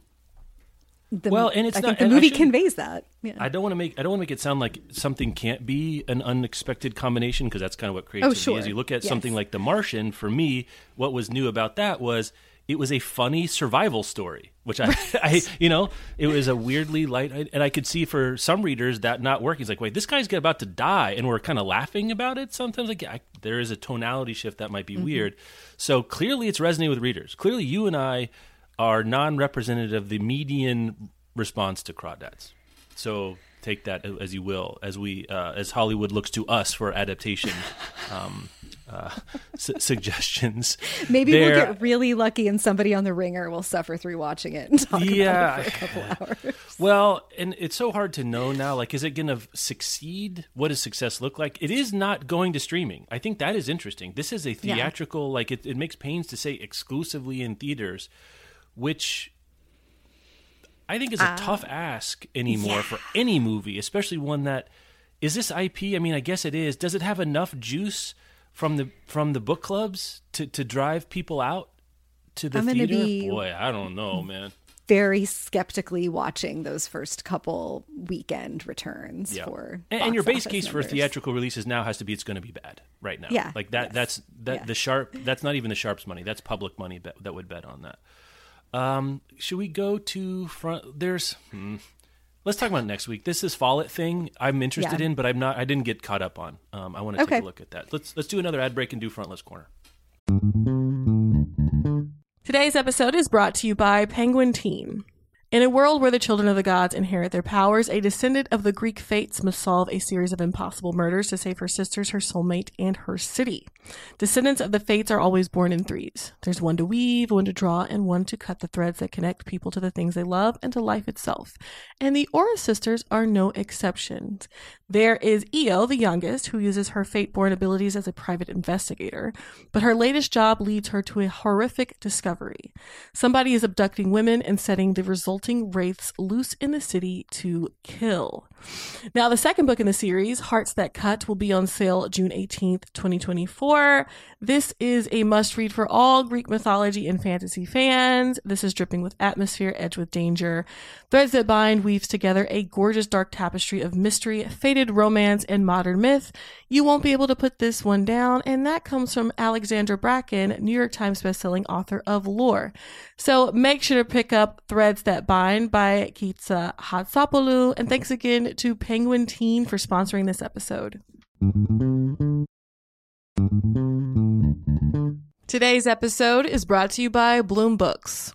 [SPEAKER 2] The,
[SPEAKER 1] Well, and it's
[SPEAKER 2] I
[SPEAKER 1] not-
[SPEAKER 2] think the movie conveys that. Yeah.
[SPEAKER 1] I don't want to make I don't want to make it sound like something can't be an unexpected combination because that's kind of what creativity
[SPEAKER 2] Oh, sure.
[SPEAKER 1] is. You look at
[SPEAKER 2] Yes.
[SPEAKER 1] something like The Martian. For me, what was new about that was it was a funny survival story, which I, (laughs) I you know, it was a weirdly light, and I could see for some readers that not working. It's like, wait, this guy's about to die, and we're kind of laughing about it. Sometimes, like, I, there is a tonality shift that might be
[SPEAKER 2] Mm-hmm.
[SPEAKER 1] weird. So clearly, it's resonating with readers. Clearly, you and I are non-representative of the median response to crawdads. So take that as you will, as we uh, as Hollywood looks to us for adaptation (laughs) um, uh, su- suggestions.
[SPEAKER 2] Maybe we'll get really lucky and somebody on the ringer will suffer through watching it and talk
[SPEAKER 1] Yeah.
[SPEAKER 2] about it for a couple (laughs) hours.
[SPEAKER 1] Well, and it's so hard to know now. Like, is it going to succeed? What does success look like? It is not going to streaming. I think that is interesting. This is a
[SPEAKER 2] Yeah.
[SPEAKER 1] theatrical, like, it, it makes pains to say exclusively in theaters, which I think is a ah. tough ask anymore for any movie, especially one that is this IP. I mean, I guess it is. Does it have enough juice from the from the book clubs to to drive people out to the
[SPEAKER 2] I'm
[SPEAKER 1] theater? Boy, I don't know, man.
[SPEAKER 2] Very skeptically watching those first couple weekend returns
[SPEAKER 1] Yeah.
[SPEAKER 2] for
[SPEAKER 1] and, and your base case for theatrical releases now has to be it's going to be bad right now.
[SPEAKER 2] Yeah,
[SPEAKER 1] like that.
[SPEAKER 2] yes,
[SPEAKER 1] That's that.
[SPEAKER 2] yeah.
[SPEAKER 1] The sharp. That's not even the sharps money. That's public money bet, that would bet on that. Um, should we go to front? There's. Hmm, let's talk about next week. This is Follett thing I'm interested
[SPEAKER 2] Yeah.
[SPEAKER 1] in, but I'm not. I didn't get caught up on. Um, I want to take a look at that. Let's let's do another ad break and do frontless corner.
[SPEAKER 3] Today's episode is brought to you by Penguin Teen. In a world where the children of the gods inherit their powers, a descendant of the Greek fates must solve a series of impossible murders to save her sisters, her soulmate, and her city. Descendants of the fates are always born in threes. There's one to weave, one to draw, and one to cut the threads that connect people to the things they love and to life itself. And the Aura sisters are no exceptions. There is Io, the youngest, who uses her fate-born abilities as a private investigator, but her latest job leads her to a horrific discovery. Somebody is abducting women and setting the resulting wraiths loose in the city to kill. Now, the second book in the series, Hearts That Cut, will be on sale June 18th, 2024. This is a must read for all Greek mythology and fantasy fans. This is dripping with atmosphere, edged with danger. Threads That Bind weaves together a gorgeous dark tapestry of mystery, faded romance, and modern myth. You won't be able to put this one down, and that comes from Alexandra Bracken, New York Times bestselling author of Lore. So make sure to pick up Threads That Bind by Kika Hatzopoulou, and thanks again to Penguin Teen for sponsoring this episode. Today's episode is brought to you by Bloom Books.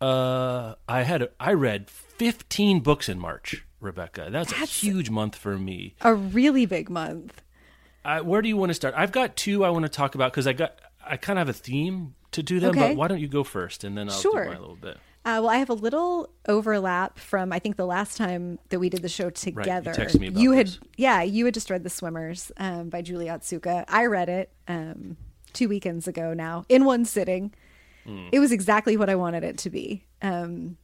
[SPEAKER 1] Uh, I had I read 15 books in March, Rebecca. That's,
[SPEAKER 2] That's-
[SPEAKER 1] a huge month for me.
[SPEAKER 2] A really big month.
[SPEAKER 1] I, where do you want to start? I've got two I want to talk about because I got I kind of have a theme to do them.
[SPEAKER 2] Okay.
[SPEAKER 1] But why don't you go first and then I'll
[SPEAKER 2] Sure.
[SPEAKER 1] do mine a little bit.
[SPEAKER 2] Uh, well, I have a little overlap from I think the last time that we did the show together.
[SPEAKER 1] me about
[SPEAKER 2] you had, yeah, you had just read *The Swimmers* um, by Julie Otsuka. I read it um, two weekends ago now in one sitting.
[SPEAKER 1] Hmm.
[SPEAKER 2] It was exactly what I wanted it to be. Um,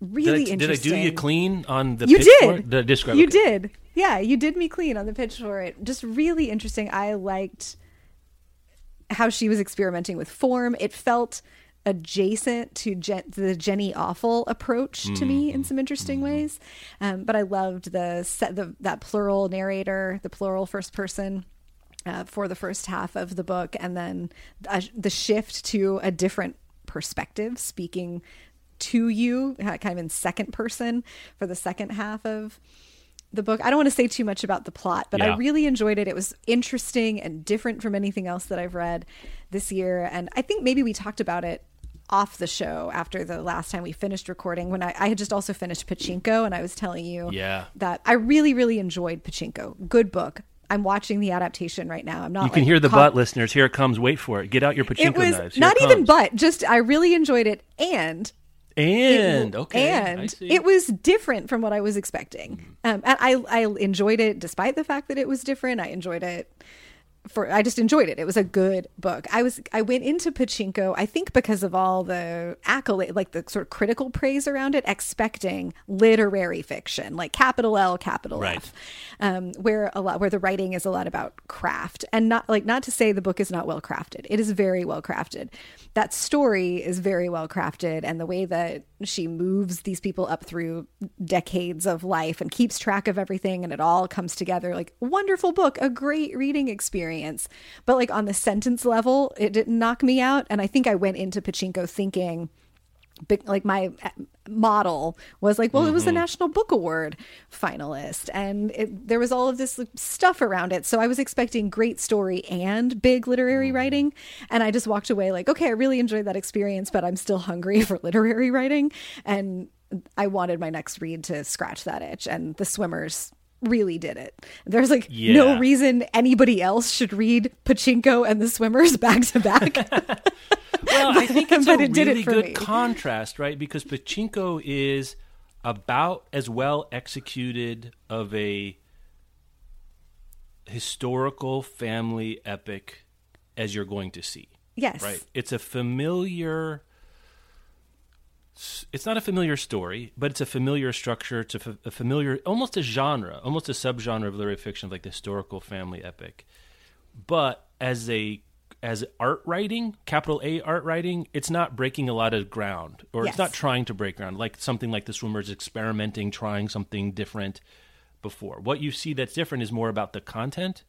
[SPEAKER 2] really
[SPEAKER 1] Did I, did I
[SPEAKER 2] interesting.
[SPEAKER 1] do you clean on the
[SPEAKER 2] You
[SPEAKER 1] pitch
[SPEAKER 2] did.
[SPEAKER 1] for it? Did describe
[SPEAKER 2] You
[SPEAKER 1] okay.
[SPEAKER 2] did. Yeah, you did me clean on the pitch for it. Just really interesting. I liked how she was experimenting with form. It felt adjacent to Jen- the Jenny Offill approach to me in some interesting ways. Um, but I loved the set the that plural narrator, the plural first person. Uh, for the first half of the book, and then uh, the shift to a different perspective, speaking to you, kind of in second person for the second half of the book. I don't want to say too much about the plot, but I really enjoyed it. It was interesting and different from anything else that I've read this year. And I think maybe we talked about it off the show after the last time we finished recording when I, I had just also finished Pachinko and I was telling you
[SPEAKER 1] Yeah.
[SPEAKER 2] that I really, really enjoyed Pachinko. Good book. I'm watching the adaptation right now. I'm not
[SPEAKER 1] You can
[SPEAKER 2] like,
[SPEAKER 1] hear the
[SPEAKER 2] caught-
[SPEAKER 1] butt, listeners. Here it comes. Wait for it. Get out your pachinko
[SPEAKER 2] It was
[SPEAKER 1] knives. Here
[SPEAKER 2] not even butt. just I really enjoyed it and
[SPEAKER 1] And
[SPEAKER 2] it-
[SPEAKER 1] okay,
[SPEAKER 2] and it was different from what I was expecting. Um, and I I enjoyed it despite the fact that it was different. I enjoyed it for I just enjoyed it. It was a good book. I was I went into Pachinko I think because of all the accolade like the sort of critical praise around it expecting literary fiction like capital L capital
[SPEAKER 1] Right.
[SPEAKER 2] F um, where a lot where the writing is a lot about craft and not like not to say the book is not well crafted it is very well crafted that story is very well crafted and the way that she moves these people up through decades of life and keeps track of everything and it all comes together. Like wonderful book a great reading experience. But like on the sentence level it didn't knock me out and i think i went into pachinko thinking big like my uh, model was like well it was the national book award finalist and it, there was all of this stuff around it. So i was expecting great story and big literary writing and i just walked away like okay i really enjoyed that experience but i'm still hungry (laughs) for literary writing and i wanted my next read to scratch that itch and the swimmers really did it there's like
[SPEAKER 1] Yeah.
[SPEAKER 2] no reason anybody else should read pachinko and the swimmers (laughs) back to back (laughs)
[SPEAKER 1] Well, I think it's (laughs) a
[SPEAKER 2] it it
[SPEAKER 1] really
[SPEAKER 2] for
[SPEAKER 1] good
[SPEAKER 2] me.
[SPEAKER 1] contrast, right? Because Pachinko is about as well executed of a historical family epic as you're going to see.
[SPEAKER 2] yes
[SPEAKER 1] Right. It's a familiar. It's not a familiar story, but it's a familiar structure. It's a, fa- a familiar, almost a genre, almost a subgenre of literary fiction, of like the historical family epic. But as a as art writing, capital A art writing, it's not breaking a lot of ground, or
[SPEAKER 2] Yes.
[SPEAKER 1] it's not trying to break ground. Like something like the swimmers experimenting, trying something different before. What you see that's different is more about the content,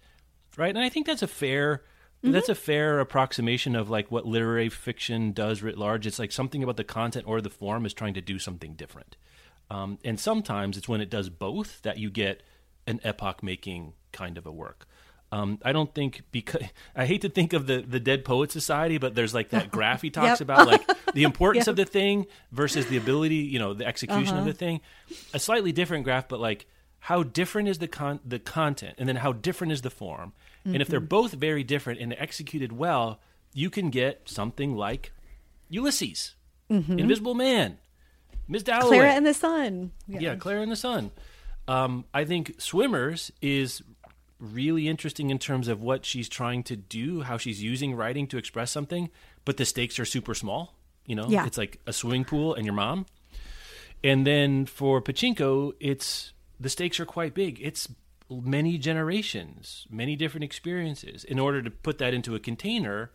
[SPEAKER 1] right? And I think that's a fair that's a fair approximation of like what literary fiction does writ large. It's like something about the content or the form is trying to do something different. Um, and sometimes it's when it does both that you get an epoch making kind of a work. Um, I don't think because (laughs) I hate to think of the the Dead Poet Society, but there's like that graph he (laughs) talks
[SPEAKER 2] Yep.
[SPEAKER 1] about, like (laughs) the importance
[SPEAKER 2] Yep.
[SPEAKER 1] of the thing versus the ability, you know, the execution of the thing. A slightly different graph, but like how different is the con the content, and then how different is the form. And if they're both very different and executed well, you can get something like Ulysses, Invisible Man, Miss Dalloway,
[SPEAKER 2] Klara and the sun
[SPEAKER 1] yeah, Claire in the Sun. Um, I think Swimmers is really interesting in terms of what she's trying to do, how she's using writing to express something, but the stakes are super small. You know,
[SPEAKER 2] Yeah.
[SPEAKER 1] it's like a swimming pool and your mom. And then for Pachinko, it's the stakes are quite big. It's many generations, many different experiences. In order to put that into a container,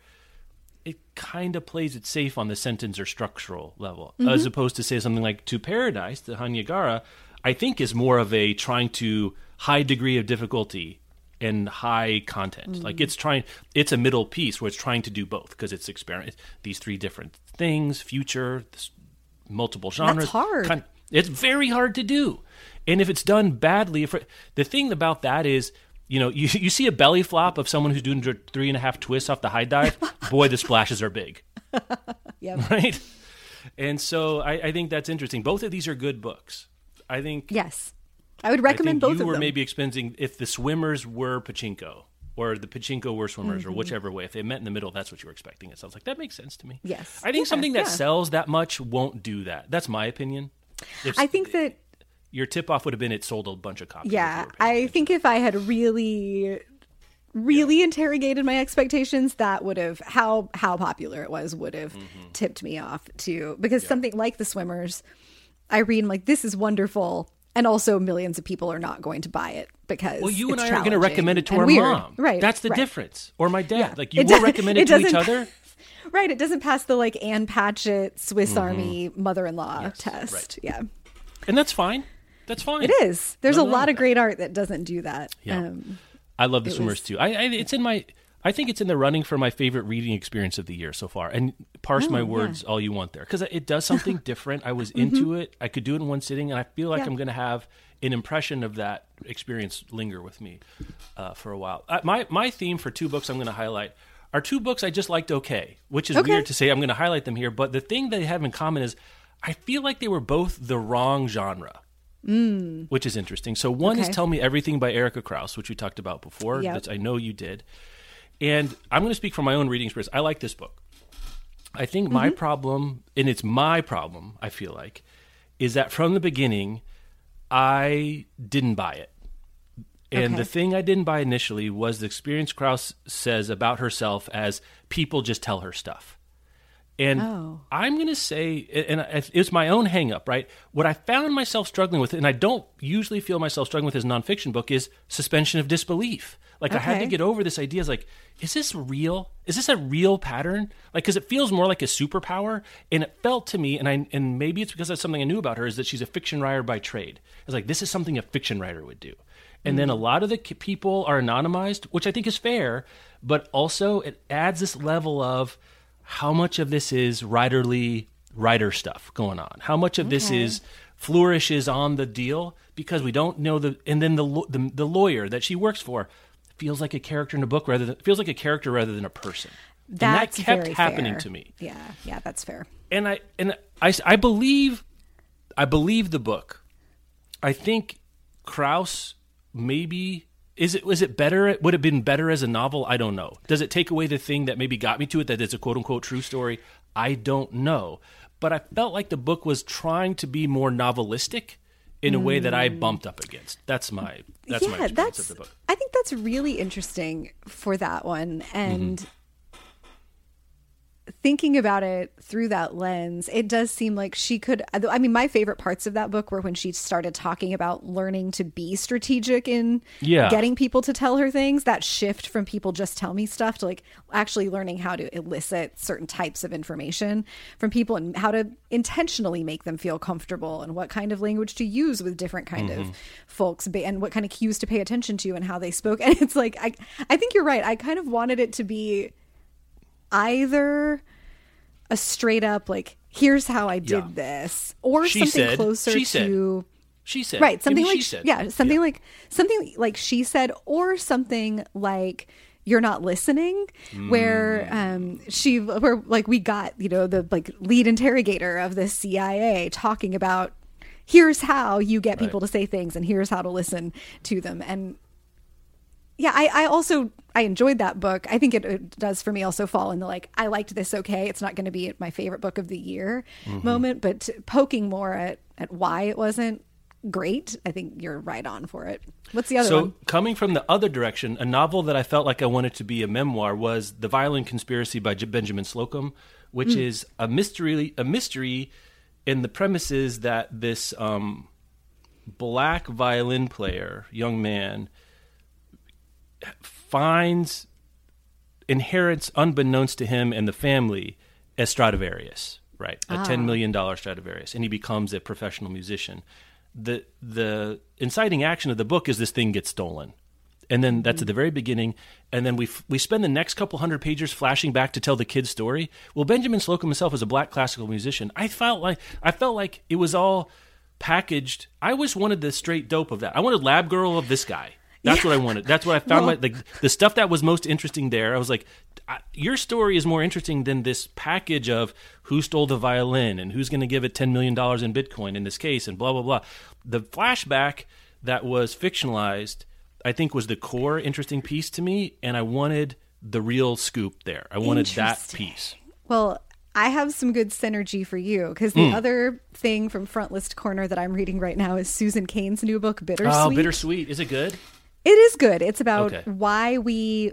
[SPEAKER 1] it kind of plays it safe on the sentence or structural level,
[SPEAKER 2] Mm-hmm.
[SPEAKER 1] as opposed to say something like "To Paradise," the Hanya Yanagihara. I think is more of a trying to high degree of difficulty and high content.
[SPEAKER 2] Mm.
[SPEAKER 1] Like it's trying, it's a middle piece where it's trying to do both because it's experiment these three different things, future, this, multiple genres.
[SPEAKER 2] hard.
[SPEAKER 1] Kind- it's very hard to do, and if it's done badly, if it- the thing about that is. You know, (laughs) you, you see a belly flop of someone who's doing three and a half twists off the high dive. (laughs) Boy, the splashes are big, (laughs)
[SPEAKER 2] Yep.
[SPEAKER 1] right? And so I, I think that's interesting. Both of these are good books. I think
[SPEAKER 2] Yes. I would
[SPEAKER 1] I
[SPEAKER 2] recommend
[SPEAKER 1] think
[SPEAKER 2] both
[SPEAKER 1] you
[SPEAKER 2] of
[SPEAKER 1] were
[SPEAKER 2] them.
[SPEAKER 1] maybe expensing if the swimmers were pachinko or the pachinko were swimmers
[SPEAKER 2] Mm-hmm.
[SPEAKER 1] or whichever way. If they met in the middle, that's what you were expecting. It sounds like that makes sense to me.
[SPEAKER 2] Yes.
[SPEAKER 1] I think
[SPEAKER 2] Yeah,
[SPEAKER 1] something that
[SPEAKER 2] yeah.
[SPEAKER 1] sells that much won't do that. That's my opinion. If
[SPEAKER 2] I think that
[SPEAKER 1] your tip off would have been it sold a bunch of copies.
[SPEAKER 2] yeah, I think if I had really really interrogated my expectations that would have how how popular it was would have
[SPEAKER 1] Mm-hmm.
[SPEAKER 2] tipped me off too because something like the swimmers I read and like this is wonderful and also millions of people are not going to buy it because
[SPEAKER 1] Well, you and I are going to recommend it to our
[SPEAKER 2] weird.
[SPEAKER 1] mom.
[SPEAKER 2] right
[SPEAKER 1] That's the
[SPEAKER 2] right.
[SPEAKER 1] difference. Or my dad.
[SPEAKER 2] Yeah.
[SPEAKER 1] Like you
[SPEAKER 2] It
[SPEAKER 1] will recommend
[SPEAKER 2] it
[SPEAKER 1] it to each other. (laughs)
[SPEAKER 2] right it doesn't pass the like Ann Patchett Swiss
[SPEAKER 1] Mm-hmm.
[SPEAKER 2] Army mother-in-law test right. yeah
[SPEAKER 1] And that's fine. That's fine.
[SPEAKER 2] it is there's a
[SPEAKER 1] Nothing wrong
[SPEAKER 2] lot of great art that doesn't do that
[SPEAKER 1] Yeah.
[SPEAKER 2] um
[SPEAKER 1] I love the swimmers
[SPEAKER 2] was-
[SPEAKER 1] too. I, I it's in my I think it's in the running for my favorite reading experience of the year so far. And parse
[SPEAKER 2] Oh,
[SPEAKER 1] my
[SPEAKER 2] yeah.
[SPEAKER 1] words all you want there because it does something (laughs) different. I was into it. I could do it in one sitting, and I feel like
[SPEAKER 2] Mm-hmm. Yeah.
[SPEAKER 1] I'm going to have an impression of that experience linger with me uh, for a while. Uh, my my theme for two books I'm going to highlight are two books I just liked okay, which is
[SPEAKER 2] Okay.
[SPEAKER 1] weird to say I'm going to highlight them here, but the thing they have in common is I feel like they were both the wrong genre which is interesting. So one is Tell Me Everything by Erika Krouse, which we talked about before.
[SPEAKER 2] Yep.
[SPEAKER 1] That I know you did. And I'm going to speak from my own reading experience. I like this book. I think my
[SPEAKER 2] Mm-hmm.
[SPEAKER 1] problem, and it's my problem, I feel like, is that from the beginning, I didn't buy it. And
[SPEAKER 2] Okay.
[SPEAKER 1] the thing I didn't buy initially was the experience Krouse says about herself as people just tell her stuff. And
[SPEAKER 2] Oh.
[SPEAKER 1] I'm going to say, and it's my own hang up, right? What I found myself struggling with, and I don't usually feel myself struggling with as a nonfiction book, is suspension of disbelief. Like I had to get over this idea. Is like, is this real? Is this a real pattern? Like, because it feels more like a superpower, and it felt to me, and I, and maybe it's because that's something I knew about her, is that she's a fiction writer by trade. It's like this is something a fiction writer would do. And then a mm. lot of the people are anonymized, which I think is fair, but also it adds this level of how much of this is writerly writer stuff going on. How much of this is flourishes on the deal because we don't know the and then the the, the lawyer that she works for feels like a character in a book rather than feels like a character rather than a person.
[SPEAKER 2] that's
[SPEAKER 1] and that kept happening
[SPEAKER 2] fair.
[SPEAKER 1] to me
[SPEAKER 2] yeah yeah that's fair
[SPEAKER 1] and I and I, I believe I believe the book. I think Krouse maybe is it was it better would it have been better as a novel? I don't know. Does it take away the thing that maybe got me to it that it's a quote unquote true story? I don't know. But I felt like the book was trying to be more novelistic in a way that I bumped up against. That's my that's my
[SPEAKER 2] yeah,
[SPEAKER 1] experience
[SPEAKER 2] that's.
[SPEAKER 1] of the book.
[SPEAKER 2] I think that's really interesting for that one, and
[SPEAKER 1] Mm-hmm.
[SPEAKER 2] Thinking about it through that lens, it does seem like she could. I mean, my favorite parts of that book were when she started talking about learning to be strategic in
[SPEAKER 1] Yeah.
[SPEAKER 2] getting people to tell her things. That shift from people just tell me stuff to like actually learning how to elicit certain types of information from people and how to intentionally make them feel comfortable and what kind of language to use with different kind
[SPEAKER 1] Mm-hmm.
[SPEAKER 2] of folks and what kind of cues to pay attention to and how they spoke. (laughs) And it's like I I think you're right. I kind of wanted it to be either a straight up like here's how I did
[SPEAKER 1] Yeah.
[SPEAKER 2] this or
[SPEAKER 1] She
[SPEAKER 2] something
[SPEAKER 1] said-
[SPEAKER 2] closer
[SPEAKER 1] she said.
[SPEAKER 2] to
[SPEAKER 1] She said
[SPEAKER 2] right something like
[SPEAKER 1] she said.
[SPEAKER 2] yeah something like something like she said or something like you're not listening where
[SPEAKER 1] Mm.
[SPEAKER 2] um she where like we got you know the like lead interrogator of the cia talking about here's how you get people to say things and here's how to listen to them and yeah I, I also i enjoyed that book i think it, it does for me also fall in the like i liked this okay it's not going to be my favorite book of the year
[SPEAKER 1] Mm-hmm.
[SPEAKER 2] moment but poking more at at why it wasn't great i think you're right on for it what's the other
[SPEAKER 1] So,
[SPEAKER 2] one
[SPEAKER 1] coming from the other direction, a novel that I felt like I wanted to be a memoir was *The Violin Conspiracy* by J- Benjamin Slocumb, which
[SPEAKER 2] Hmm.
[SPEAKER 1] is a mystery. A mystery, in the premises that this um, black violin player, young man, finds inherits, unbeknownst to him and the family, a Stradivarius, right? A ten ah. million dollar Stradivarius, and he becomes a professional musician. The the inciting action of the book is this thing gets stolen. And then that's at the very beginning, and then we f- we spend the next couple hundred pages flashing back to tell the kid's story. Well, Benjamin Slocumb himself is a black classical musician. I felt like I felt like it was all packaged. I always wanted the straight dope of that. I wanted Lab Girl of this guy. That's what I wanted. That's what I found.
[SPEAKER 2] Well-
[SPEAKER 1] my, like the stuff that was most interesting there. I was like, I, your story is more interesting than this package of who stole the violin and who's going to give it ten million dollars in Bitcoin in this case and blah blah blah. The flashback that was fictionalized, I think, was the core interesting piece to me, and I wanted the real scoop there. I wanted that piece.
[SPEAKER 2] Well, I have some good synergy for you because the hmm. other thing from Front List Corner that I'm reading right now is Susan Cain's new book, oh, Bittersweet.
[SPEAKER 1] Oh, bittersweet. Is it good?
[SPEAKER 2] It is good. It's about
[SPEAKER 1] Okay.
[SPEAKER 2] why we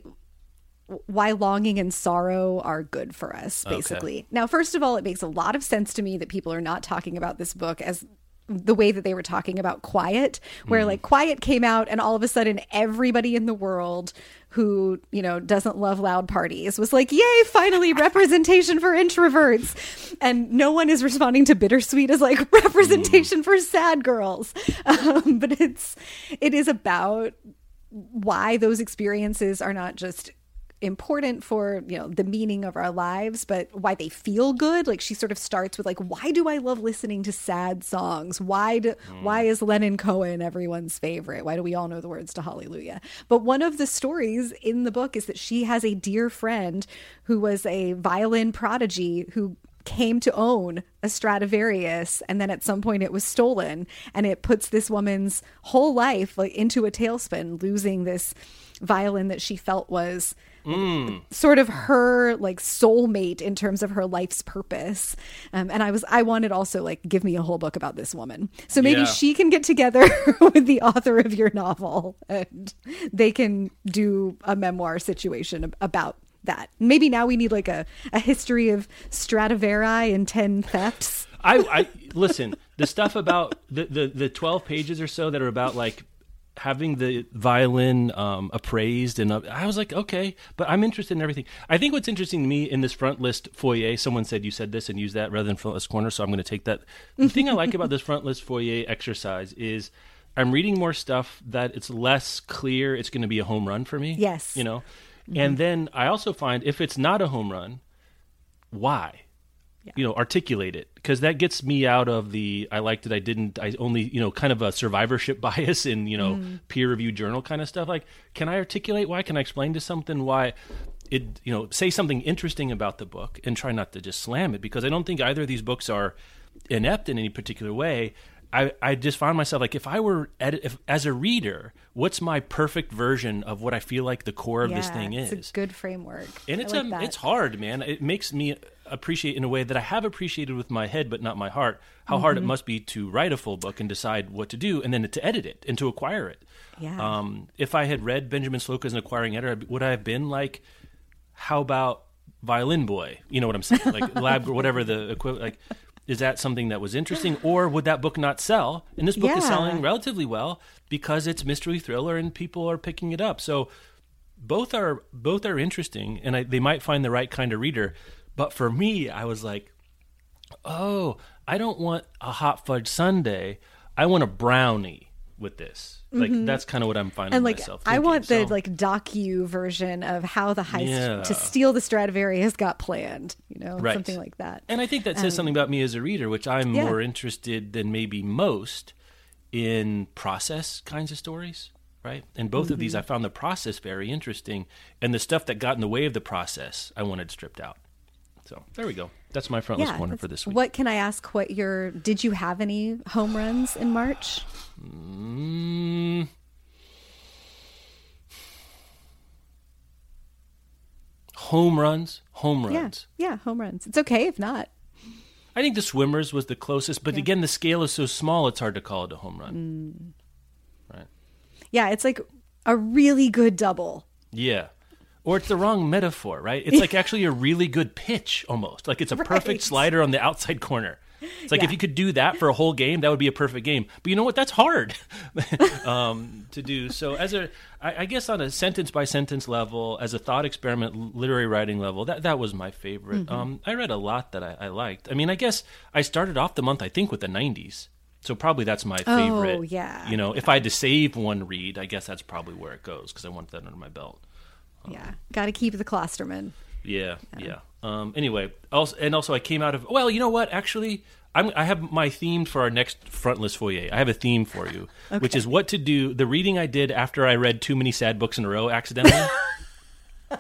[SPEAKER 2] why longing and sorrow are good for us basically. Now, first of all, it makes a lot of sense to me that people are not talking about this book as the way that they were talking about Quiet, where like Quiet came out and all of a sudden everybody in the world who, you know, doesn't love loud parties was like, "Yay, finally representation for introverts." And no one is responding to Bittersweet as like (laughs) representation for sad girls. (laughs) Um, but it's it is about why those experiences are not just important for you know the meaning of our lives but why they feel good. Like she sort of starts with like why do i love listening to sad songs? Why do, mm. why is Leonard Cohen everyone's favorite? Why do we all know the words to hallelujah? But one of the stories in the book is that she has a dear friend who was a violin prodigy who came to own a Stradivarius and then at some point it was stolen and it puts this woman's whole life like into a tailspin losing this violin that she felt was sort of her like soulmate in terms of her life's purpose. Um, and i was i wanted also like give me a whole book about this woman. So maybe
[SPEAKER 1] Yeah.
[SPEAKER 2] she can get together (laughs) with the author of your novel and they can do a memoir situation about that maybe now we need like a, a history of stradivari and 10 thefts
[SPEAKER 1] I, I listen. The stuff about the, the the twelve pages or so that are about like having the violin um, appraised and uh, I was like, okay, but I'm interested in everything. I think what's interesting to me in this front list foyer, someone said you said this and use that rather than front list corner, so I'm going to take that. The thing I like about this front list foyer exercise is I'm reading more stuff that it's less clear it's going to be a home run for me.
[SPEAKER 2] Yes.
[SPEAKER 1] you know, Mm-hmm. and then I also find if it's not a home run, why? you know articulate it. Because that gets me out of the i liked it i didn't i only you know kind of a survivorship (laughs) bias in you know mm-hmm. peer reviewed journal kind of stuff. Like can i articulate why? Can i explain to something why it you know say something interesting about the book and try not to just slam it? Because i don't think either of these books are inept in any particular way I, I just find myself like if I were edi- if, as a reader, what's my perfect version of what I feel like the core of this thing is?
[SPEAKER 2] it's a good framework
[SPEAKER 1] and it's
[SPEAKER 2] like
[SPEAKER 1] um,
[SPEAKER 2] that.
[SPEAKER 1] it's hard, man. It makes me appreciate in a way that I have appreciated with my head, but not my heart. How hard
[SPEAKER 2] Mm-hmm.
[SPEAKER 1] it must be to write a full book and decide what to do, and then to edit it and to acquire it.
[SPEAKER 2] Yeah.
[SPEAKER 1] Um, if I had read Benjamin Slocumb as an acquiring editor, would I have been like, how about Violin Boy? You know what I'm saying? Like Lab (laughs) whatever the equivalent. Like, is that something that was interesting, or would that book not sell? And this book is selling relatively well because it's mystery thriller and people are picking it up. So both are both are interesting and I, they might find the right kind of reader but for me i was like oh i don't want a hot fudge sundae i want a brownie with this like that's kind of what i'm finding
[SPEAKER 2] Mm-hmm. and like
[SPEAKER 1] myself
[SPEAKER 2] I
[SPEAKER 1] thinking.
[SPEAKER 2] want the like docu version of how the heist
[SPEAKER 1] Yeah.
[SPEAKER 2] to steal the Stradivarius got planned, you know,
[SPEAKER 1] Right.
[SPEAKER 2] something like that.
[SPEAKER 1] and i think that says something about me as a reader which i'm
[SPEAKER 2] Um, yeah.
[SPEAKER 1] more interested than maybe most in process kinds of stories right and both of
[SPEAKER 2] Mm-hmm.
[SPEAKER 1] these i found the process very interesting and the stuff that got in the way of the process i wanted stripped out so there we go that's my frontless corner for this week
[SPEAKER 2] What can I ask? What your did you have any home runs in March?
[SPEAKER 1] Mm. Home runs, home runs.
[SPEAKER 2] Yeah, yeah, home runs. It's okay if not.
[SPEAKER 1] I think the swimmers was the closest, but again, the scale is so small; it's hard to call it a home run. Right?
[SPEAKER 2] Yeah, it's like a really good double.
[SPEAKER 1] Yeah. Or it's the wrong metaphor, right? It's like actually a really good pitch, almost like it's a perfect slider on the outside corner. It's like if you could do that for a whole game, that would be a perfect game. But you know what? That's hard (laughs) um, to do. So as a, I, I guess on a sentence by sentence level, as a thought experiment, literary writing level, that that was my favorite.
[SPEAKER 2] Mm-hmm.
[SPEAKER 1] Um, I read a lot that I, I liked. I mean, I guess I started off the month, I think, with the '90s. So probably that's my favorite.
[SPEAKER 2] Oh, yeah,
[SPEAKER 1] You know, if I had to save one read, I guess that's probably where it goes because I want that under my belt.
[SPEAKER 2] Yeah, got to keep the Klosterman.
[SPEAKER 1] Yeah, yeah. Um, anyway, also and also I came out of well, you know what? Actually, I'm, I have my theme for our next frontless foyer. I have a theme for you, (laughs) which is what to do. The reading I did after I read too many sad books in a row accidentally. (laughs)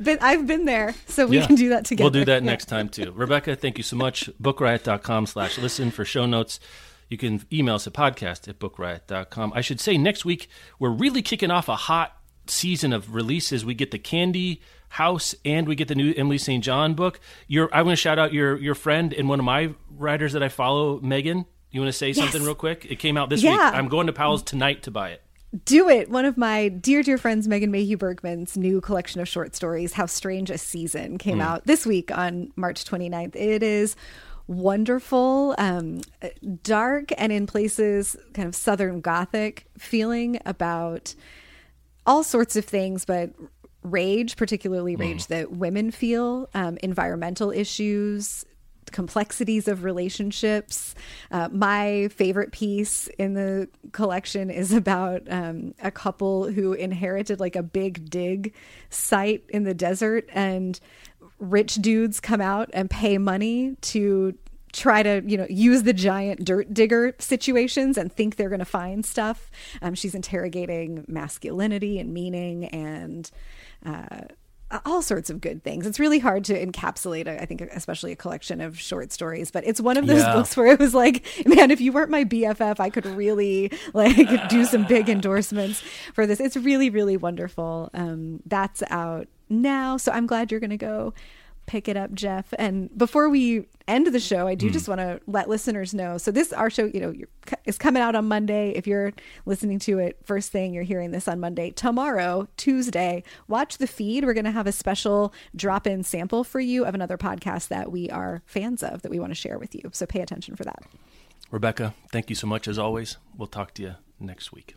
[SPEAKER 2] But I've been there, so we
[SPEAKER 1] Yeah.
[SPEAKER 2] can do that together.
[SPEAKER 1] We'll do that
[SPEAKER 2] Yeah.
[SPEAKER 1] next time too. Rebecca, thank you so much. Bookriot.com slash listen for show notes. You can email us at podcast at bookriot.com. I should say next week we're really kicking off a hot season of releases. We get the Candy House and we get the new Emily St. John book. Your I want to shout out your your friend and one of my writers that I follow, Megan. You want to say something real quick? It came out this week. I'm going to Powell's tonight to buy it.
[SPEAKER 2] Do it. One of my dear, dear friends, Megan Mayhew Bergman's new collection of short stories, How Strange a Season, came out this week on March 29th. It is wonderful, um, dark, and in places kind of Southern Gothic feeling about all sorts of things, but rage, particularly rage that women feel, um, environmental issues, complexities of relationships. Uh, my favorite piece in the collection is about um, a couple who inherited like a big dig site in the desert, and rich dudes come out and pay money to try to you know use the giant dirt digger situations and think they're going to find stuff. Um, she's interrogating masculinity and meaning and uh, all sorts of good things. It's really hard to encapsulate i think especially a collection of short stories but it's one of those
[SPEAKER 1] Yeah.
[SPEAKER 2] books where it was like man if you weren't my bff i could really like (laughs) do some big endorsements for this. It's really really wonderful. Um, that's out now so i'm glad you're going to go pick it up, Jeff. And before we end the show, I do hmm. just want to let listeners know. So this our show, you know, you're, is coming out on Monday. If you're listening to it first thing, you're hearing this on Monday. Tomorrow, Tuesday, watch the feed. We're going to have a special drop-in sample for you of another podcast that we are fans of that we want to share with you. So pay attention for that.
[SPEAKER 1] Rebecca, thank you so much as always. We'll talk to you next week.